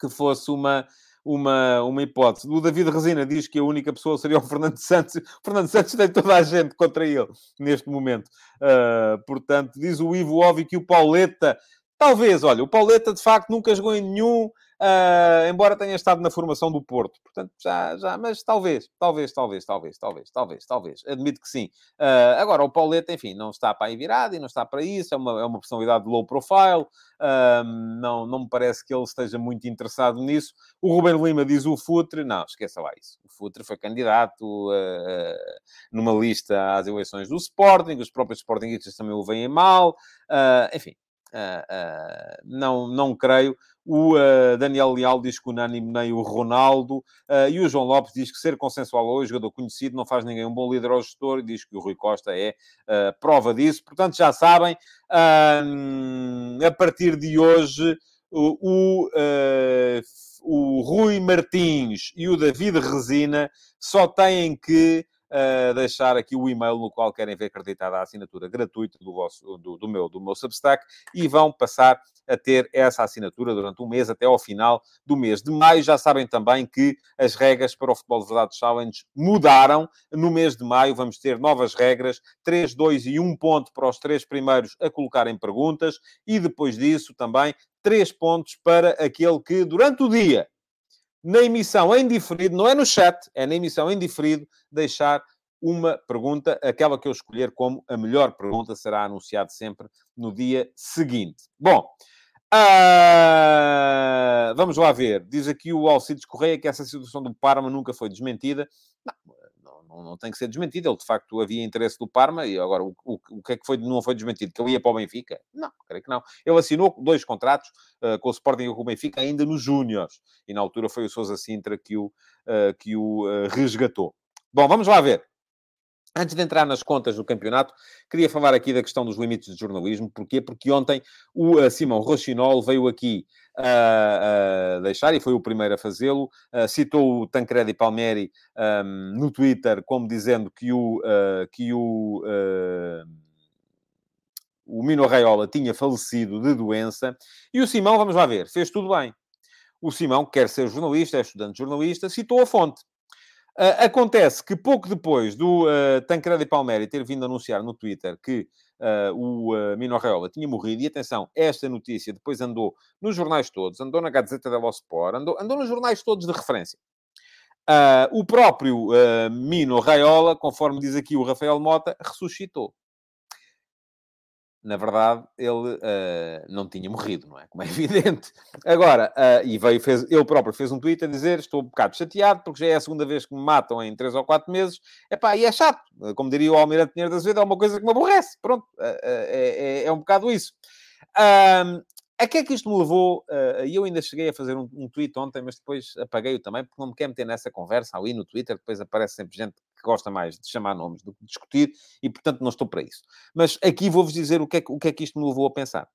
[SPEAKER 2] que fosse uma, uma, uma hipótese. O David Resina diz que a única pessoa seria o Fernando Santos. O Fernando Santos tem toda a gente contra ele neste momento. Uh, portanto, diz o Ivo Óbvio que o Pauleta, talvez, olha, o Pauleta de facto nunca jogou em nenhum Uh, embora tenha estado na formação do Porto. Portanto, já, já, mas talvez, talvez, talvez, talvez, talvez, talvez, talvez. Admito que sim. Uh, agora, o Pauleta, enfim, não está para aí virado e não está para isso. É uma, é uma personalidade low profile. Uh, não, não me parece que ele esteja muito interessado nisso. O Ruben Lima diz o Futre. Não, esqueça lá isso. O Futre foi candidato numa lista às eleições do Sporting. Os próprios Sportingistas também o veem mal. enfim, Uh, não, não creio. O uh, Daniel Leal diz que unânime nem o Ronaldo. e o João Lopes diz que ser consensual ou jogador conhecido não faz ninguém um bom líder ao gestor. E diz que o Rui Costa é prova disso. Portanto, já sabem, a partir de hoje, o, o Rui Martins e o David Resina só têm que uh, deixar aqui o e-mail no qual querem ver acreditada a assinatura gratuita do, vosso, do, do, meu, do meu Substack e vão passar a ter essa assinatura durante um mês, até ao final do mês de maio. Já sabem também que as regras para o Futebol de Verdade Challenge mudaram. No mês de maio vamos ter novas regras, 3, 2 e 1 ponto para os três primeiros a colocarem perguntas e depois disso também 3 pontos para aquele que durante o dia na emissão em diferido, não é no chat, é na emissão em diferido, deixar uma pergunta, aquela que eu escolher como a melhor pergunta será anunciada sempre no dia seguinte. Bom, uh, vamos lá ver. Diz aqui o Alcides Correia que essa situação do Parma nunca foi desmentida. Não, não, não, tem que ser desmentido. Ele, de facto, havia interesse do Parma e agora o, o, o que é que foi, não foi desmentido? Que ele ia para o Benfica? Não, creio que não. Ele assinou dois contratos uh, com o Sporting e com o Benfica ainda nos Júniors e na altura foi o Sousa Sintra que o, uh, que o uh, resgatou. Bom, vamos lá ver. Antes de entrar nas contas do campeonato, queria falar aqui da questão dos limites de jornalismo. Porquê? Porque ontem o uh, Simão Rochinol veio aqui uh, uh, deixar, e foi o primeiro a fazê-lo, citou o Tancredi Palmieri um, no Twitter como dizendo que o, que o, o Mino Raiola tinha falecido de doença. E o Simão, vamos lá ver, fez tudo bem. O Simão quer ser jornalista, é estudante de jornalista, citou a fonte. Uh, acontece que pouco depois do uh, Tancredi Palmeri ter vindo anunciar no Twitter que uh, o uh, Mino Raiola tinha morrido, e atenção, esta notícia depois andou nos jornais todos, andou na Gazeta dello Sport, andou, andou nos jornais todos de referência. O próprio Mino Raiola, conforme diz aqui o Rafael Mota, ressuscitou na verdade, ele uh, não tinha morrido, não é? Como é evidente. Agora, uh, e veio, fez, ele próprio fez um tweet a dizer: Estou um bocado chateado porque já é a segunda vez que me matam em 3 ou 4 meses. Epá, e é chato. Como diria o Almirante Pinheiro da Azevedo, é uma coisa que me aborrece. Pronto, uh, é, é, é, um bocado isso. A que é que isto me levou? E eu ainda cheguei a fazer um, um tweet ontem, mas depois apaguei-o também, porque não me quer meter nessa conversa ali no Twitter. Depois aparece sempre gente gosta mais de chamar nomes do que de discutir, e portanto não estou para isso. Mas aqui vou-vos dizer o que, é, o que é que isto me levou a pensar.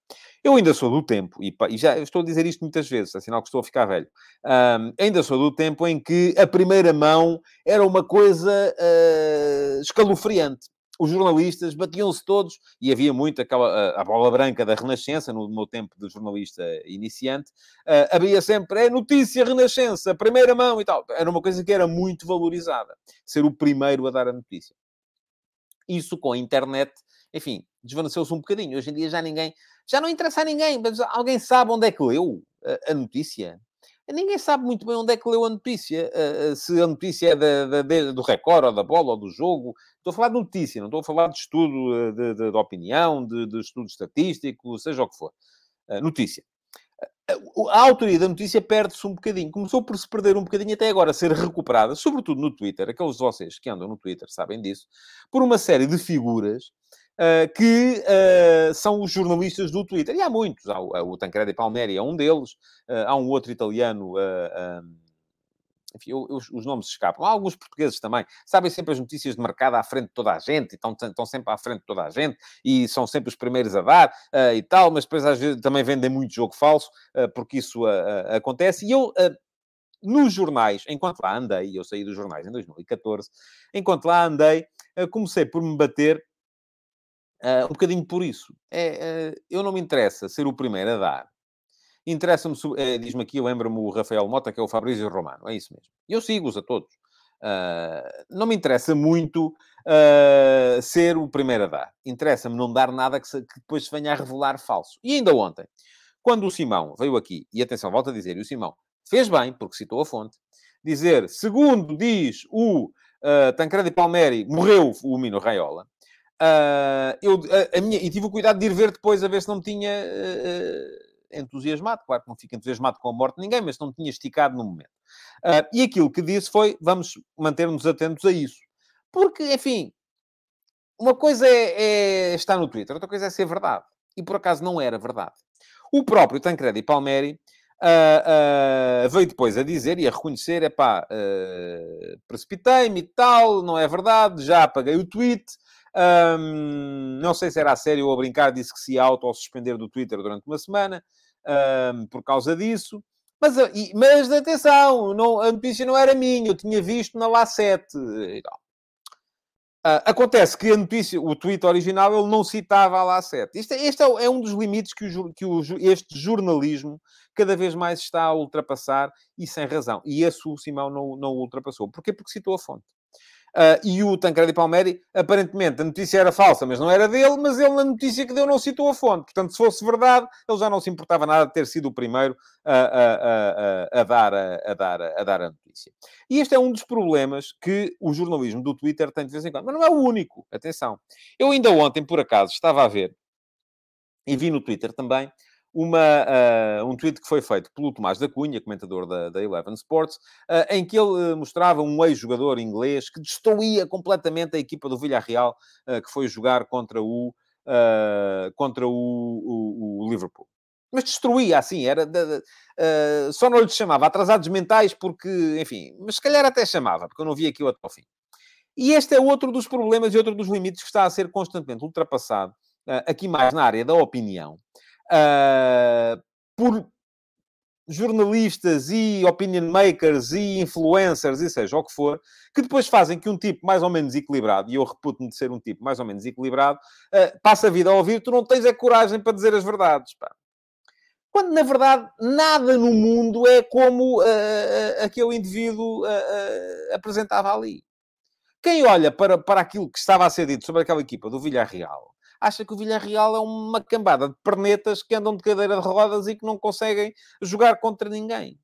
[SPEAKER 2] Eu ainda sou do tempo, e, e já estou a dizer isto muitas vezes, é sinal que estou a ficar velho. Um, ainda sou do tempo em que a primeira mão era uma coisa uh, escalofriante os jornalistas batiam-se todos, e havia muito aquela, a, a, bola branca da Renascença, no meu tempo de jornalista iniciante, uh, havia sempre, é notícia Renascença, primeira mão e tal. Era uma coisa que era muito valorizada, ser o primeiro a dar a notícia. Isso com a internet, enfim, desvaneceu-se um bocadinho. Hoje em dia já ninguém, já não interessa a ninguém, mas alguém sabe onde é que leu a, a notícia? Ninguém sabe muito bem onde é que leu a notícia. Se a notícia é da, da, do recorde, ou da bola, ou do jogo. Estou a falar de notícia, não estou a falar de estudo de, de, de opinião, de, de, estudo estatístico, seja o que for. Uh, notícia. A autoria da notícia perde-se um bocadinho. Começou por se perder um bocadinho até agora, a ser recuperada, sobretudo no Twitter. Aqueles de vocês que andam no Twitter sabem disso. Por uma série de figuras uh, que uh, são os jornalistas do Twitter. E há muitos. Há o, o Tancredi Palmeri é um deles. Uh, há um outro italiano... enfim, os, os, nomes escapam. Há alguns portugueses também. Sabem sempre as notícias de mercado à frente de toda a gente, estão, estão sempre à frente de toda a gente, e são sempre os primeiros a dar, uh, e tal, mas depois às vezes também vendem muito jogo falso, uh, porque isso uh, acontece. E eu, nos jornais, enquanto lá andei, eu saí dos jornais em 2014, enquanto lá andei, comecei por me bater Uh, um bocadinho por isso. É, uh, eu não me interessa ser o primeiro a dar. Interessa-me, uh, diz-me aqui, lembra-me o Rafael Mota, que é o Fabrício Romano. É isso mesmo. Eu sigo-os a todos. não me interessa muito ser o primeiro a dar. Interessa-me não dar nada que, se, que, depois se venha a revelar falso. E ainda ontem, quando o Simão veio aqui, e atenção, volto a dizer, e o Simão fez bem, porque citou a fonte, dizer, segundo diz o uh, Tancredi Palmeri, morreu o Mino Raiola, Uh, eu, a, a, minha, e tive o cuidado de ir ver depois a ver se não me tinha uh, entusiasmado. Claro que não fico entusiasmado com a morte de ninguém, mas não tinha esticado no momento. Uh, e aquilo que disse foi: vamos manter-nos atentos a isso. Porque, enfim, uma coisa é, é, estar no Twitter, outra coisa é ser verdade. E por acaso não era verdade. O próprio Tancredi Palmeri Uh, uh, veio depois a dizer e a reconhecer: é pá, uh, precipitei-me e tal, não é verdade, já apaguei o tweet, um, não sei se era a sério ou a brincar, disse que se ia auto-suspender do Twitter durante uma semana um, por causa disso. Mas, mas atenção, não, a notícia não era minha, eu tinha visto na La7 e tal. Uh, acontece que a notícia, o tweet original, ele não citava a La7. Isto, é, este é, é, um dos limites que, o, que o, este jornalismo cada vez mais está a ultrapassar e sem razão. E esse o Simão não, não ultrapassou. Porquê? Porque citou a fonte. Uh, e o Tancredi Palmeri, aparentemente, a notícia era falsa, mas não era dele, mas ele na notícia que deu não citou a fonte. Portanto, se fosse verdade, ele já não se importava nada de ter sido o primeiro a, a, a, a dar, a, dar, a dar a notícia. E este é um dos problemas que o jornalismo do Twitter tem de vez em quando. Mas não é o único, atenção. Eu ainda ontem, por acaso, estava a ver, e vi no Twitter também, uma, uh, um tweet que foi feito pelo Tomás da Cunha, comentador da, da Eleven Sports, uh, em que ele uh, mostrava um ex-jogador inglês que destruía completamente a equipa do Villarreal, que foi jogar contra o, contra o, o, o, Liverpool. Mas destruía, assim, era... De, de, só não lhe chamava atrasados mentais porque, enfim... Mas se calhar até chamava, porque eu não vi aquilo até ao fim. E este é outro dos problemas e outro dos limites que está a ser constantemente ultrapassado, uh, aqui mais na área da opinião, uh, por jornalistas e opinion makers e influencers, e seja o que for, que depois fazem que um tipo mais ou menos equilibrado, e eu reputo-me de ser um tipo mais ou menos equilibrado, uh, passa a vida a ouvir, tu não tens a coragem para dizer as verdades, pá. Quando, na verdade, nada no mundo é como uh, aquele indivíduo apresentava ali. Quem olha para, para aquilo que estava a ser dito sobre aquela equipa do Villarreal, acha que o Villarreal é uma cambada de pernetas que andam de cadeira de rodas e que não conseguem jogar contra ninguém.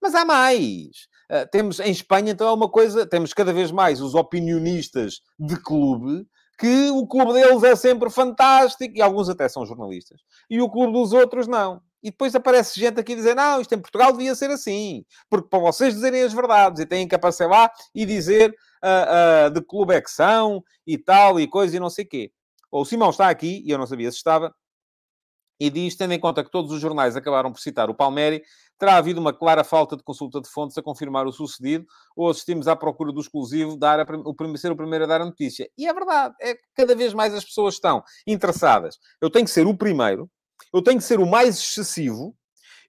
[SPEAKER 2] Mas há mais. Uh, temos em Espanha, então, é uma coisa, temos cada vez mais os opinionistas de clube, que o clube deles é sempre fantástico, e alguns até são jornalistas, e o clube dos outros não. E depois aparece gente aqui dizer, não, isto em Portugal devia ser assim, porque para vocês dizerem as verdades, e têm que aparecer lá e dizer uh, uh, de clube é que são, e tal, e coisa, e não sei o quê. O Simão está aqui, e eu não sabia se estava, e diz, tendo em conta que todos os jornais acabaram por citar o Palmeri, terá havido uma clara falta de consulta de fontes a confirmar o sucedido, ou assistimos à procura do exclusivo dar a, o, ser o primeiro a dar a notícia. E é verdade, é cada vez mais as pessoas estão interessadas. Eu tenho que ser o primeiro, eu tenho que ser o mais excessivo,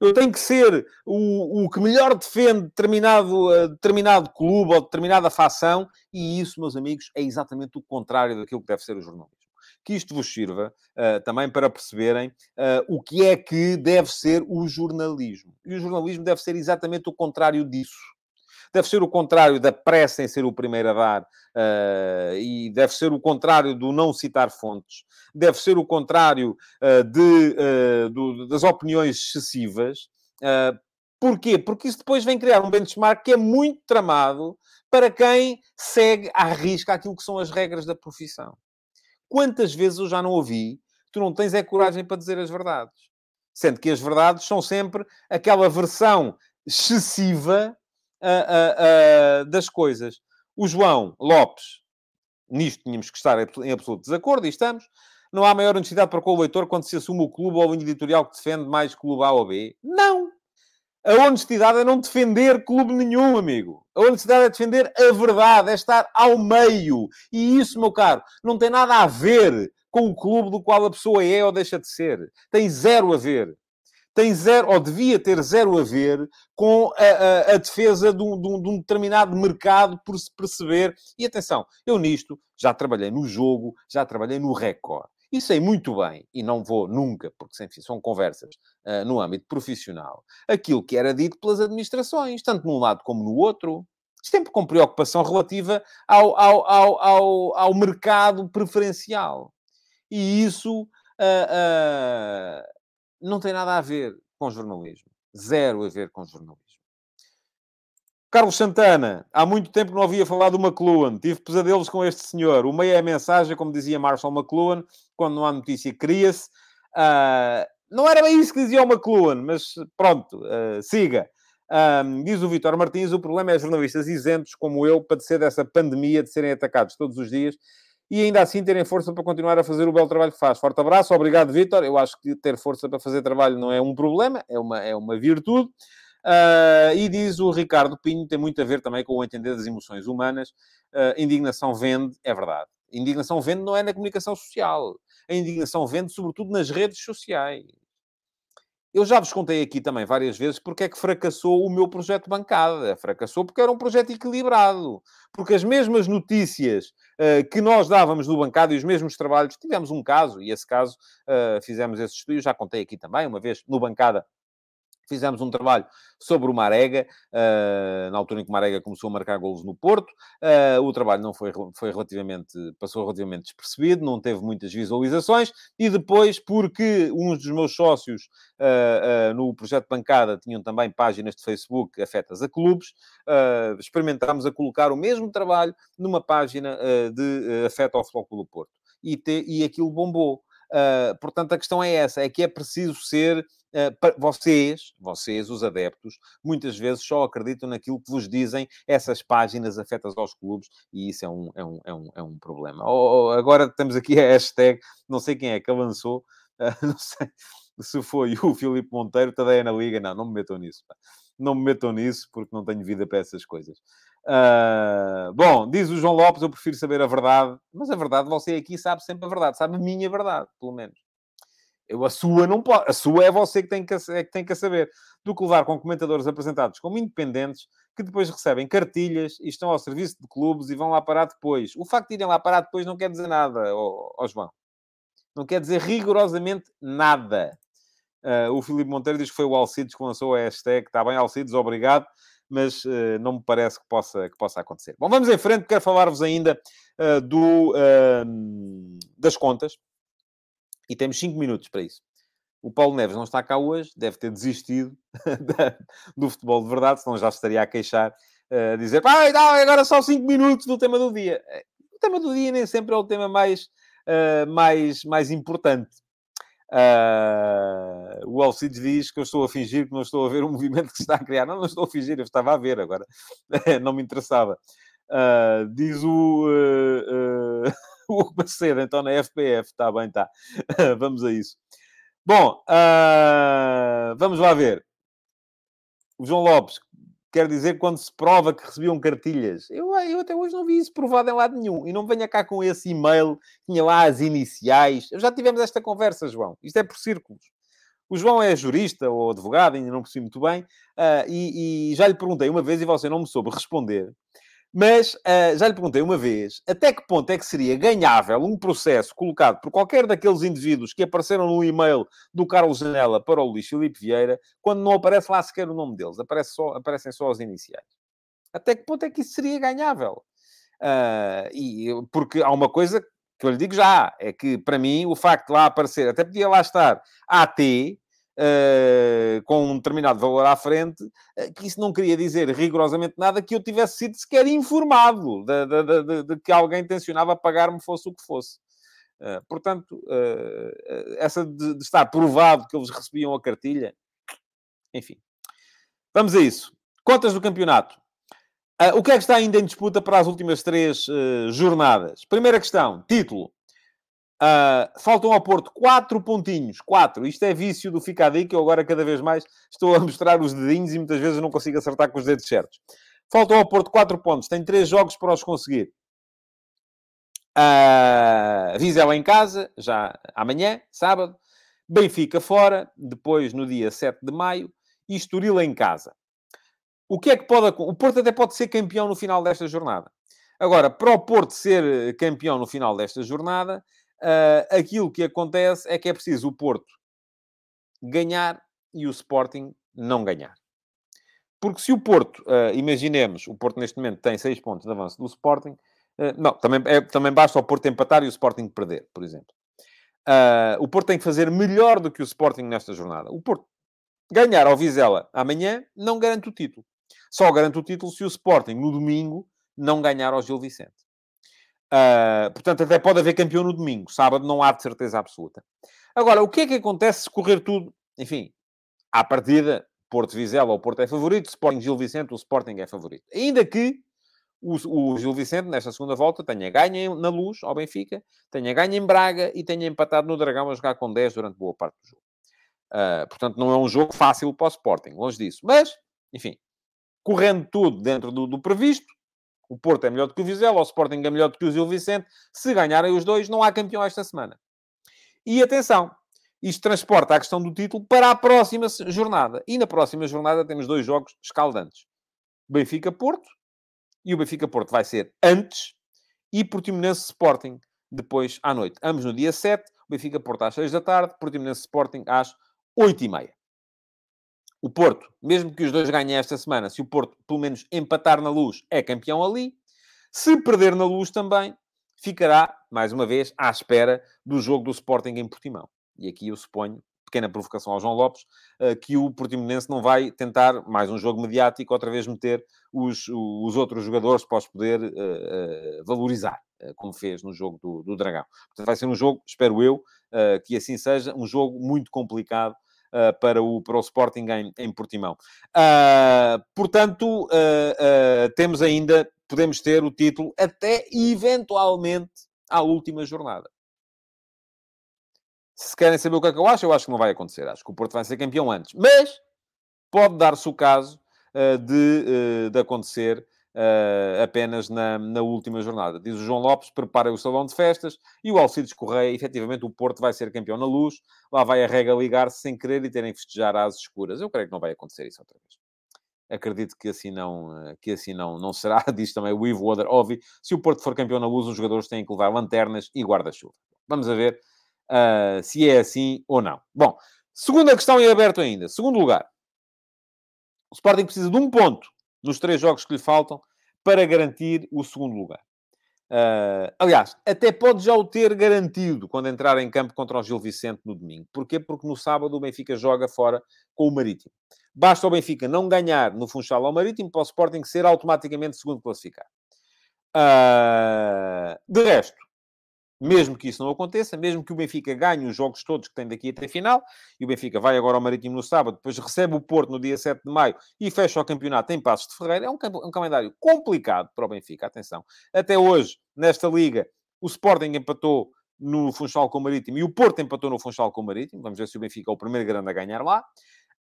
[SPEAKER 2] eu tenho que ser o, o que melhor defende determinado, uh, determinado clube ou determinada facção, e isso, meus amigos, é exatamente o contrário daquilo que deve ser o jornalismo que isto vos sirva uh, também para perceberem uh, o que é que deve ser o jornalismo. E o jornalismo deve ser exatamente o contrário disso. Deve ser o contrário da pressa em ser o primeiro a dar, uh, e deve ser o contrário do não citar fontes, deve ser o contrário de, do, das opiniões excessivas. Porquê? Porque isso depois vem criar um benchmark que é muito tramado para quem segue à risca aquilo que são as regras da profissão. Quantas vezes eu já não ouvi, tu não tens é coragem para dizer as verdades. Sendo que as verdades são sempre aquela versão excessiva uh, uh, uh, das coisas. O João Lopes, nisto tínhamos que estar em absoluto desacordo, e estamos. Não há maior necessidade para qual o leitor quando se assume o clube ou o editorial que defende mais clube A ou B? Não! A honestidade é não defender clube nenhum, amigo. A honestidade é defender a verdade, é estar ao meio. E isso, meu caro, não tem nada a ver com o clube do qual a pessoa é ou deixa de ser. Tem zero a ver. Tem zero, ou devia ter zero a ver com a, a, a defesa de um, de, um, de um, determinado mercado por se perceber. E atenção, eu nisto já trabalhei no jogo, já trabalhei no recorde. E sei muito bem, e não vou nunca, porque enfim, são conversas uh, no âmbito profissional, aquilo que era dito pelas administrações, tanto num lado como no outro, sempre com preocupação relativa ao, ao, ao, ao, ao mercado preferencial. E isso uh, uh, não tem nada a ver com jornalismo. Zero a ver com jornalismo. Carlos Santana, há muito tempo não havia falado do McLuhan. Tive pesadelos com este senhor. O meio é a mensagem, como dizia Marshall McLuhan, quando não há notícia, cria-se. Uh, não era bem isso que dizia o McLuhan, mas pronto, uh, siga. Um, diz o Vitor Martins, o problema é jornalistas isentos, como eu, padecer dessa pandemia de serem atacados todos os dias e ainda assim terem força para continuar a fazer o belo trabalho que faz. Forte abraço, obrigado, Vitor. Eu acho que ter força para fazer trabalho não é um problema, é uma, é uma virtude. Uh, e diz o Ricardo Pinho, tem muito a ver também com o entender das emoções humanas. Uh, indignação vende, é verdade. Indignação vende não é na comunicação social. A indignação vende, sobretudo, nas redes sociais. Eu já vos contei aqui também várias vezes porque é que fracassou o meu projeto bancada. Fracassou porque era um projeto equilibrado. Porque as mesmas notícias uh, que nós dávamos no bancada e os mesmos trabalhos, tivemos um caso, e esse caso uh, fizemos esse estudo, já contei aqui também, uma vez no bancada Fizemos um trabalho sobre o Marega, uh, na altura em que o Marega começou a marcar golos no Porto. Uh, o trabalho não foi, foi relativamente, passou relativamente despercebido, não teve muitas visualizações. E depois, porque uns dos meus sócios uh, no projeto Bancada tinham também páginas de Facebook afetas a clubes, experimentámos a colocar o mesmo trabalho numa página de afeto ao Futebol do Porto. E, te, e aquilo bombou. Uh, portanto, a questão é essa: é que é preciso ser vocês, vocês, os adeptos, muitas vezes só acreditam naquilo que vos dizem essas páginas afetas aos clubes e isso é um, é um, é um, é um problema. Agora temos aqui a hashtag, não sei quem é que a lançou, não sei se foi o Filipe Monteiro, Tadeia na Liga, não, não me metam nisso. Não me metam nisso porque não tenho vida para essas coisas. Uh, bom, diz o João Lopes, eu prefiro saber a verdade. Mas a verdade, você aqui sabe sempre a verdade. Sabe a minha verdade, pelo menos. Eu, a sua não pode. A sua é você que tem que, é que tem que saber. Do que levar com comentadores apresentados como independentes, que depois recebem cartilhas e estão ao serviço de clubes e vão lá parar depois. O facto de irem lá parar depois não quer dizer nada, ó, ó João. Não quer dizer rigorosamente nada. Uh, o Filipe Monteiro diz que foi o Alcides que lançou a hashtag. Está bem, Alcides, obrigado. Mas uh, não me parece que possa, que possa acontecer. Bom, vamos em frente. Quero falar-vos ainda uh, do, das contas. E temos 5 minutos para isso. O Paulo Neves não está cá hoje, deve ter desistido do futebol de verdade, senão já estaria a queixar, eh, a dizer, não, agora só 5 minutos do tema do dia. Eh, o tema do dia nem sempre é o tema mais, uh, mais, mais importante. Uh, o Alcides diz que eu estou a fingir que não estou a ver o movimento que se está a criar. Não, não estou a fingir, eu estava a ver agora. não me interessava. Uh, diz o, o Macedo, então na FPF. Está bem, está. Vamos a isso. Bom, uh, vamos lá ver. O João Lopes quer dizer quando se prova que recebiam cartilhas. Eu, eu até hoje não vi isso provado em lado nenhum. E não venha cá com esse e-mail, tinha lá as iniciais. Já tivemos esta conversa, João. Isto é por círculos. O João é jurista ou advogado, ainda não percebi muito bem, uh, e, e já lhe perguntei uma vez e você não me soube responder. Mas uh, já lhe perguntei uma vez até que ponto é que seria ganhável um processo colocado por qualquer daqueles indivíduos que apareceram no e-mail do Carlos Janela para o Luís Filipe Vieira, quando não aparece lá sequer o nome deles, aparece só, aparecem só os iniciais. Até que ponto é que isso seria ganhável? Uh, e, porque há uma coisa que eu lhe digo já, é que para mim o facto de lá aparecer, até podia lá estar AT, uh, com um determinado valor à frente, uh, que isso não queria dizer rigorosamente nada que eu tivesse sido sequer informado de, de, de, de que alguém tencionava pagar-me fosse o que fosse. Uh, portanto, essa de, estar provado que eles recebiam a cartilha, enfim. Vamos a isso. Contas do campeonato. O que é que está ainda em disputa para as últimas três jornadas? Primeira questão, título. Uh, faltam ao Porto quatro pontinhos. Quatro. Isto é vício do ficar aí, que eu agora cada vez mais estou a mostrar os dedinhos e muitas vezes não consigo acertar com os dedos certos. Faltam ao Porto quatro pontos. Tem três jogos para os conseguir. Uh, Vizela em casa, já amanhã, sábado. Benfica fora, depois no dia 7 de maio. E Estoril em casa. O que é que pode... O Porto até pode ser campeão no final desta jornada. Agora, para o Porto ser campeão no final desta jornada, uh, aquilo que acontece é que é preciso o Porto ganhar e o Sporting não ganhar. Porque se o Porto, uh, imaginemos, o Porto neste momento tem 6 pontos de avanço do Sporting, uh, não, também, é, também basta o Porto empatar e o Sporting perder, por exemplo. O Porto tem que fazer melhor do que o Sporting nesta jornada. O Porto ganhar ao Vizela amanhã não garante o título. Só garante o título se o Sporting no domingo não ganhar ao Gil Vicente. Uh, portanto, até pode haver campeão no domingo. Sábado não há de certeza absoluta. Agora, o que é que acontece se correr tudo? Enfim, à partida, Porto Vizela ou Porto é favorito, Sporting Gil Vicente, o Sporting é favorito. Ainda que o, o Gil Vicente, nesta segunda volta, tenha ganho na luz ao Benfica, tenha ganho em Braga e tenha empatado no Dragão a jogar com 10 durante boa parte do jogo. Uh, portanto, não é um jogo fácil para o Sporting, longe disso. Mas, enfim, correndo tudo dentro do, do previsto, o Porto é melhor do que o Vizela, o Sporting é melhor do que o Gil Vicente. Se ganharem os dois, não há campeão esta semana. E atenção, isto transporta a questão do título para a próxima jornada. E na próxima jornada temos dois jogos escaldantes. Benfica-Porto, e o Benfica-Porto vai ser antes, e Portimonense-Sporting depois à noite. Ambos no dia 7, o Benfica-Porto às 6 da tarde, Portimonense-Sporting às 8 e meia. O Porto, mesmo que os dois ganhem esta semana, se o Porto pelo menos empatar na luz, é campeão ali. Se perder na luz também, ficará, mais uma vez, à espera do jogo do Sporting em Portimão. E aqui eu suponho, pequena provocação ao João Lopes, eh, que o Portimonense não vai tentar mais um jogo mediático, outra vez meter os, os outros jogadores para os poder uh, uh, valorizar, como fez no jogo do, do Dragão. Portanto, vai ser um jogo, espero eu, que assim seja, um jogo muito complicado para, o, para o Sporting em, em Portimão. Uh, portanto, uh, temos ainda, podemos ter o título até eventualmente à última jornada. Se querem saber o que é que eu acho, eu acho que não vai acontecer. Acho que o Porto vai ser campeão antes. Mas pode dar-se o caso de, de acontecer uh, apenas na, na última jornada. Diz o João Lopes, prepara o salão de festas e o Alcides Correia, efetivamente, o Porto vai ser campeão na luz, lá vai a rega ligar-se sem querer e terem que festejar às escuras. Eu creio que não vai acontecer isso outra vez. Acredito que assim não, que assim não, não será. Diz também o Ivo Oder Ovi. Se o Porto for campeão na luz, os jogadores têm que levar lanternas e guarda-chuva. Vamos a ver uh, se é assim ou não. Bom, segunda questão em aberto ainda. Segundo lugar. O Sporting precisa de um ponto nos três jogos que lhe faltam para garantir o segundo lugar. Uh, aliás, até pode já o ter garantido quando entrar em campo contra o Gil Vicente no domingo. Porquê? Porque no sábado o Benfica joga fora com o Marítimo. Basta o Benfica não ganhar no Funchal ao Marítimo para o Sporting ser automaticamente segundo classificado. Uh, de resto, mesmo que isso não aconteça, mesmo que o Benfica ganhe os jogos todos que tem daqui até a final, e o Benfica vai agora ao Marítimo no sábado, depois recebe o Porto no dia 7 de maio e fecha o campeonato em Passos de Ferreira, é um, um calendário complicado para o Benfica, atenção. Até hoje, nesta Liga, o Sporting empatou no Funchal com o Marítimo e o Porto empatou no Funchal com o Marítimo. Vamos ver se o Benfica é o primeiro grande a ganhar lá.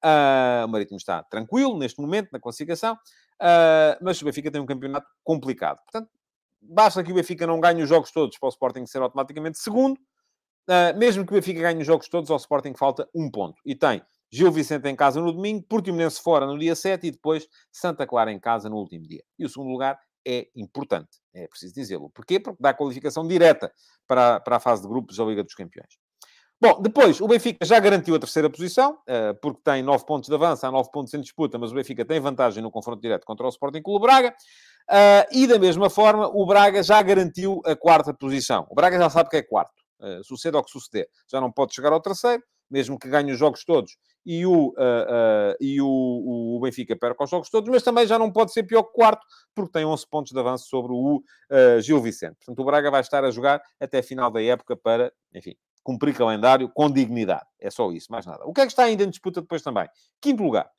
[SPEAKER 2] Uh, o Marítimo está tranquilo neste momento na classificação, uh, mas o Benfica tem um campeonato complicado. Portanto, basta que o Benfica não ganhe os jogos todos para o Sporting ser automaticamente segundo. Uh, mesmo que o Benfica ganhe os jogos todos, ao Sporting falta um ponto. E tem Gil Vicente em casa no domingo, Portimonense fora no dia 7 e depois Santa Clara em casa no último dia. E o segundo lugar é importante, é preciso dizê-lo. Porquê? Porque dá qualificação direta para, para a fase de grupos da Liga dos Campeões. Bom, depois, o Benfica já garantiu a terceira posição, uh, porque tem 9 pontos de avanço, há 9 pontos em disputa, mas o Benfica tem vantagem no confronto direto contra o Sporting Clube Braga. Uh, e da mesma forma, o Braga já garantiu a quarta posição. O Braga já sabe que é quarto. Uh, suceda o que suceder. Já não pode chegar ao terceiro, mesmo que ganhe os jogos todos e o, uh, e o, o, Benfica perca os jogos todos, mas também já não pode ser pior que quarto, porque tem 11 pontos de avanço sobre o Gil Vicente. Portanto, o Braga vai estar a jogar até a final da época para, enfim, cumprir calendário com dignidade. É só isso, mais nada. O que é que está ainda em disputa depois também? Quinto lugar.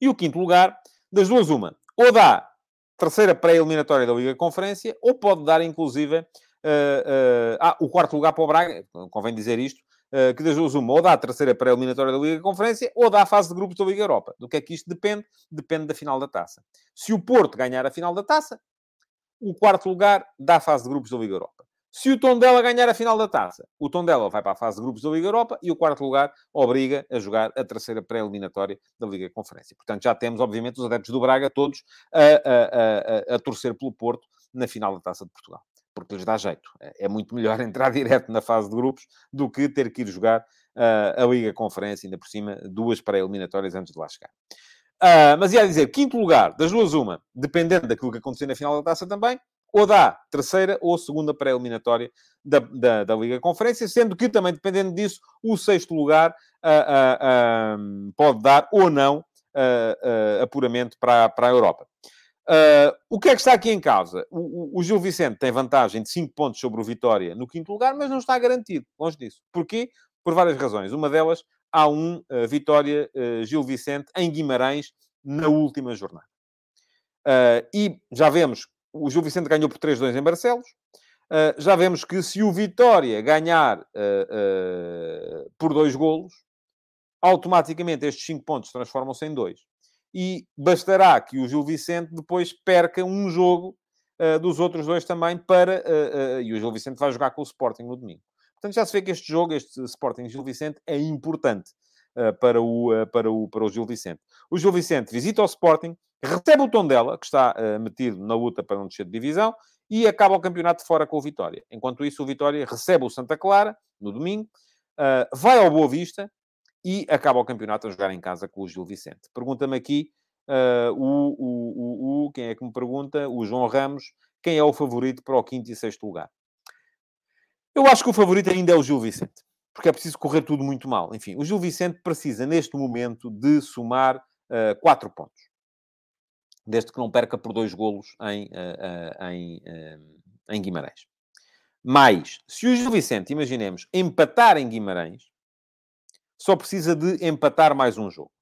[SPEAKER 2] E o quinto lugar, das duas, uma. Ou dá terceira pré-eliminatória da Liga Conferência, ou pode dar, inclusive, uh, uh, ah, o quarto lugar para o Braga, convém dizer isto, uh, que das duas uma, ou dá a terceira pré-eliminatória da Liga Conferência, ou dá a fase de grupos da Liga Europa. Do que é que isto depende? Depende da final da taça. Se o Porto ganhar a final da taça, o quarto lugar dá a fase de grupos da Liga Europa. Se o Tondela ganhar a final da taça, o Tondela vai para a fase de grupos da Liga Europa e o quarto lugar obriga a jogar a terceira pré-eliminatória da Liga Conferência. Portanto, já temos, obviamente, os adeptos do Braga todos a, a, a, a torcer pelo Porto na final da Taça de Portugal. Porque lhes dá jeito. É, é muito melhor entrar direto na fase de grupos do que ter que ir jogar uh, a Liga Conferência, ainda por cima, duas pré-eliminatórias antes de lá chegar. Uh, mas ia dizer, quinto lugar, das duas uma, dependendo daquilo que acontecer na final da taça também, ou dá terceira ou segunda pré-eliminatória da, da, da, Liga Conferência, sendo que também, dependendo disso, o sexto lugar uh, uh, uh, pode dar ou não apuramento para, para a Europa. o que é que está aqui em causa? O, o, Gil Vicente tem vantagem de 5 pontos sobre o Vitória no quinto lugar, mas não está garantido, longe disso. Porquê? Por várias razões. Uma delas, há um Vitória Gil Vicente em Guimarães na última jornada. e já vemos o Gil Vicente ganhou por 3-2 em Barcelos. Uh, já vemos que se o Vitória ganhar uh, uh, por dois golos, automaticamente estes 5 pontos transformam-se em dois. E bastará que o Gil Vicente depois perca um jogo dos outros dois também para... e o Gil Vicente vai jogar com o Sporting no domingo. Portanto, já se vê que este jogo, este Sporting Gil Vicente, é importante para, o, para, o, para o Gil Vicente. O Gil Vicente visita o Sporting, recebe o Tondela, que está uh, metido na luta para não descer de divisão, e acaba o campeonato fora com o Vitória. Enquanto isso, o Vitória recebe o Santa Clara, no domingo, uh, vai ao Boa Vista e acaba o campeonato a jogar em casa com o Gil Vicente. Pergunta-me aqui uh, o, o, o, o, quem é que me pergunta? O João Ramos, quem é o favorito para o quinto e sexto lugar? Eu acho que o favorito ainda é o Gil Vicente, porque é preciso correr tudo muito mal. Enfim, o Gil Vicente precisa, neste momento, de somar uh, quatro pontos desde que não perca por dois golos em, uh, uh, em, uh, em Guimarães. Mas, se o Gil Vicente, imaginemos, empatar em Guimarães, só precisa de empatar mais um jogo.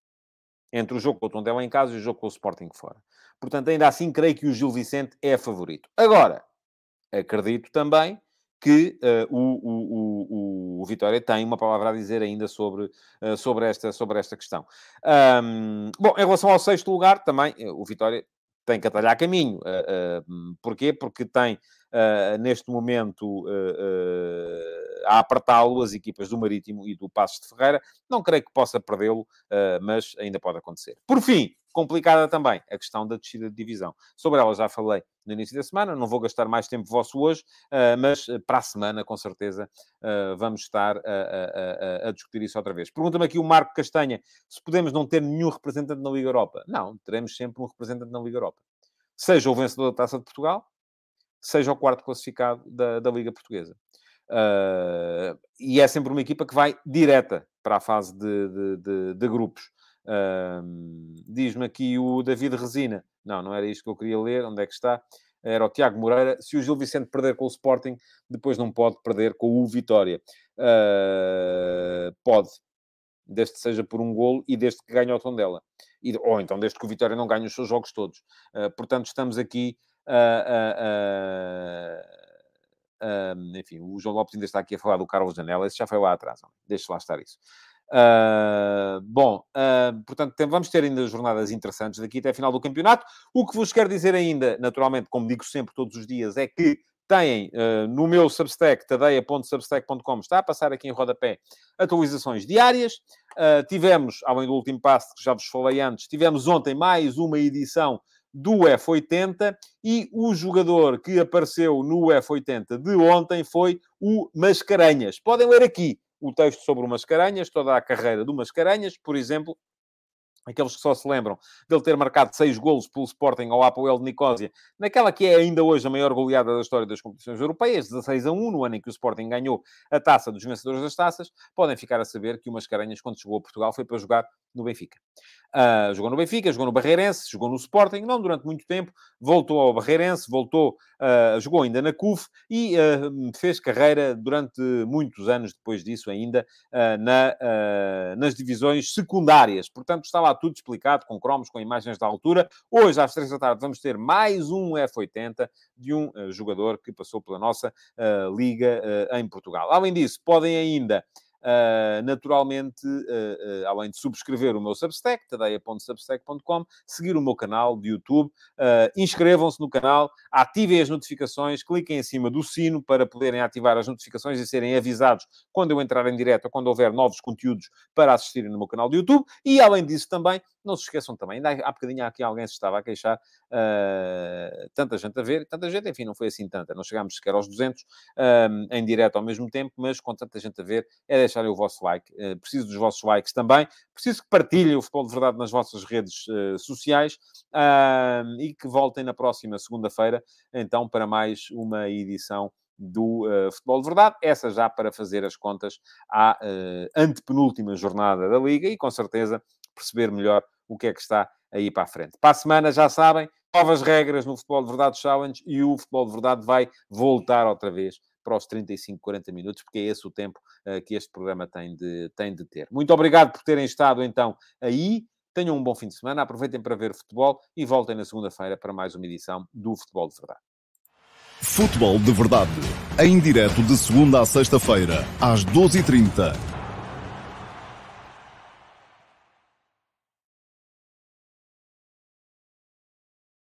[SPEAKER 2] Entre o jogo com o Tondela em casa e o jogo com o Sporting fora. Portanto, ainda assim, creio que o Gil Vicente é favorito. Agora, acredito também que uh, o, o, o, o, Vitória tem uma palavra a dizer ainda sobre, uh, sobre, esta, sobre esta questão. Um, bom, em relação ao sexto lugar, também, eh, o Vitória tem que atalhar caminho. Uh, porquê? Porque tem, neste momento, a apertá-lo as equipas do Marítimo e do Passos de Ferreira. Não creio que possa perdê-lo, mas ainda pode acontecer. Por fim, complicada também a questão da descida de divisão. Sobre ela já falei no início da semana, não vou gastar mais tempo vosso hoje, uh, mas uh, para a semana, com certeza, uh, vamos estar a, a, a, discutir isso outra vez. Pergunta-me aqui o Marco Castanha se podemos não ter nenhum representante na Liga Europa. Não, teremos sempre um representante na Liga Europa. Seja o vencedor da Taça de Portugal, seja o quarto classificado da, da Liga Portuguesa. e é sempre uma equipa que vai direta para a fase de, de, de, de grupos. Diz-me aqui o David Resina. Não, não era isto que eu queria ler. Onde é que está? Era o Tiago Moreira. Se o Gil Vicente perder com o Sporting, depois não pode perder com o Vitória. Uh, pode. Desde que seja por um golo e desde que ganhe o tom dela. E, ou então desde que o Vitória não ganhe os seus jogos todos. Uh, portanto, estamos aqui enfim, o João Lopes ainda está aqui a falar do Carlos Janela, esse já foi lá atrás, deixa lá estar isso. Uh, bom, uh, portanto, tem, vamos ter ainda jornadas interessantes daqui até a final do campeonato. O que vos quero dizer ainda, naturalmente, como digo sempre todos os dias, é que têm uh, no meu Substack, tadeia.substack.com, está a passar aqui em rodapé, atualizações diárias. tivemos, além do último passo que já vos falei antes, tivemos ontem mais uma edição do F80 e o jogador que apareceu no F80 de ontem foi o Mascarenhas. Podem ler aqui o texto sobre o Mascarenhas, toda a carreira do Mascarenhas, por exemplo, aqueles que só se lembram dele ter marcado seis golos pelo Sporting ao Apoel de Nicosia, naquela que é ainda hoje a maior goleada da história das competições europeias, 16 a 1, no ano em que o Sporting ganhou a taça dos vencedores das taças, podem ficar a saber que o Mascarenhas, quando chegou a Portugal, foi para jogar no Benfica. Uh, jogou no Benfica, jogou no Barreirense, jogou no Sporting, não durante muito tempo, voltou ao Barreirense, voltou, uh, jogou ainda na CUF e uh, fez carreira durante muitos anos depois disso ainda na, nas divisões secundárias. Portanto, está lá tudo explicado, com cromos, com imagens da altura. Hoje, às três da tarde, vamos ter mais um F80 de um jogador que passou pela nossa liga em Portugal. Além disso, podem ainda Uh, naturalmente, uh, uh, além de subscrever o meu Substack, tadeia.substack.com, seguir o meu canal de YouTube, inscrevam-se no canal, ativem as notificações, cliquem em cima do sino para poderem ativar as notificações e serem avisados quando eu entrar em direto ou quando houver novos conteúdos para assistirem no meu canal de YouTube. E, além disso, também, não se esqueçam também, ainda há bocadinho aqui alguém se estava a queixar, tanta gente a ver, tanta gente, enfim, não foi assim tanta, não chegámos sequer aos 200 em direto ao mesmo tempo, mas com tanta gente a ver, é deixarem o vosso like. Uh, preciso dos vossos likes também. Preciso que partilhem o Futebol de Verdade nas vossas redes uh, sociais e que voltem na próxima segunda-feira, então, para mais uma edição do uh, Futebol de Verdade. Essa já para fazer as contas à uh, antepenúltima jornada da Liga e, com certeza, perceber melhor o que é que está aí para a frente. Para a semana, já sabem, novas regras no Futebol de Verdade Challenge e o Futebol de Verdade vai voltar outra vez para os 35, 40 minutos, porque é esse o tempo uh, que este programa tem de, tem de ter. Muito obrigado por terem estado então aí. Tenham um bom fim de semana, aproveitem para ver futebol e voltem na segunda-feira para mais uma edição do Futebol de Verdade.
[SPEAKER 1] Futebol de Verdade, em direto de segunda a sexta-feira, às 12h30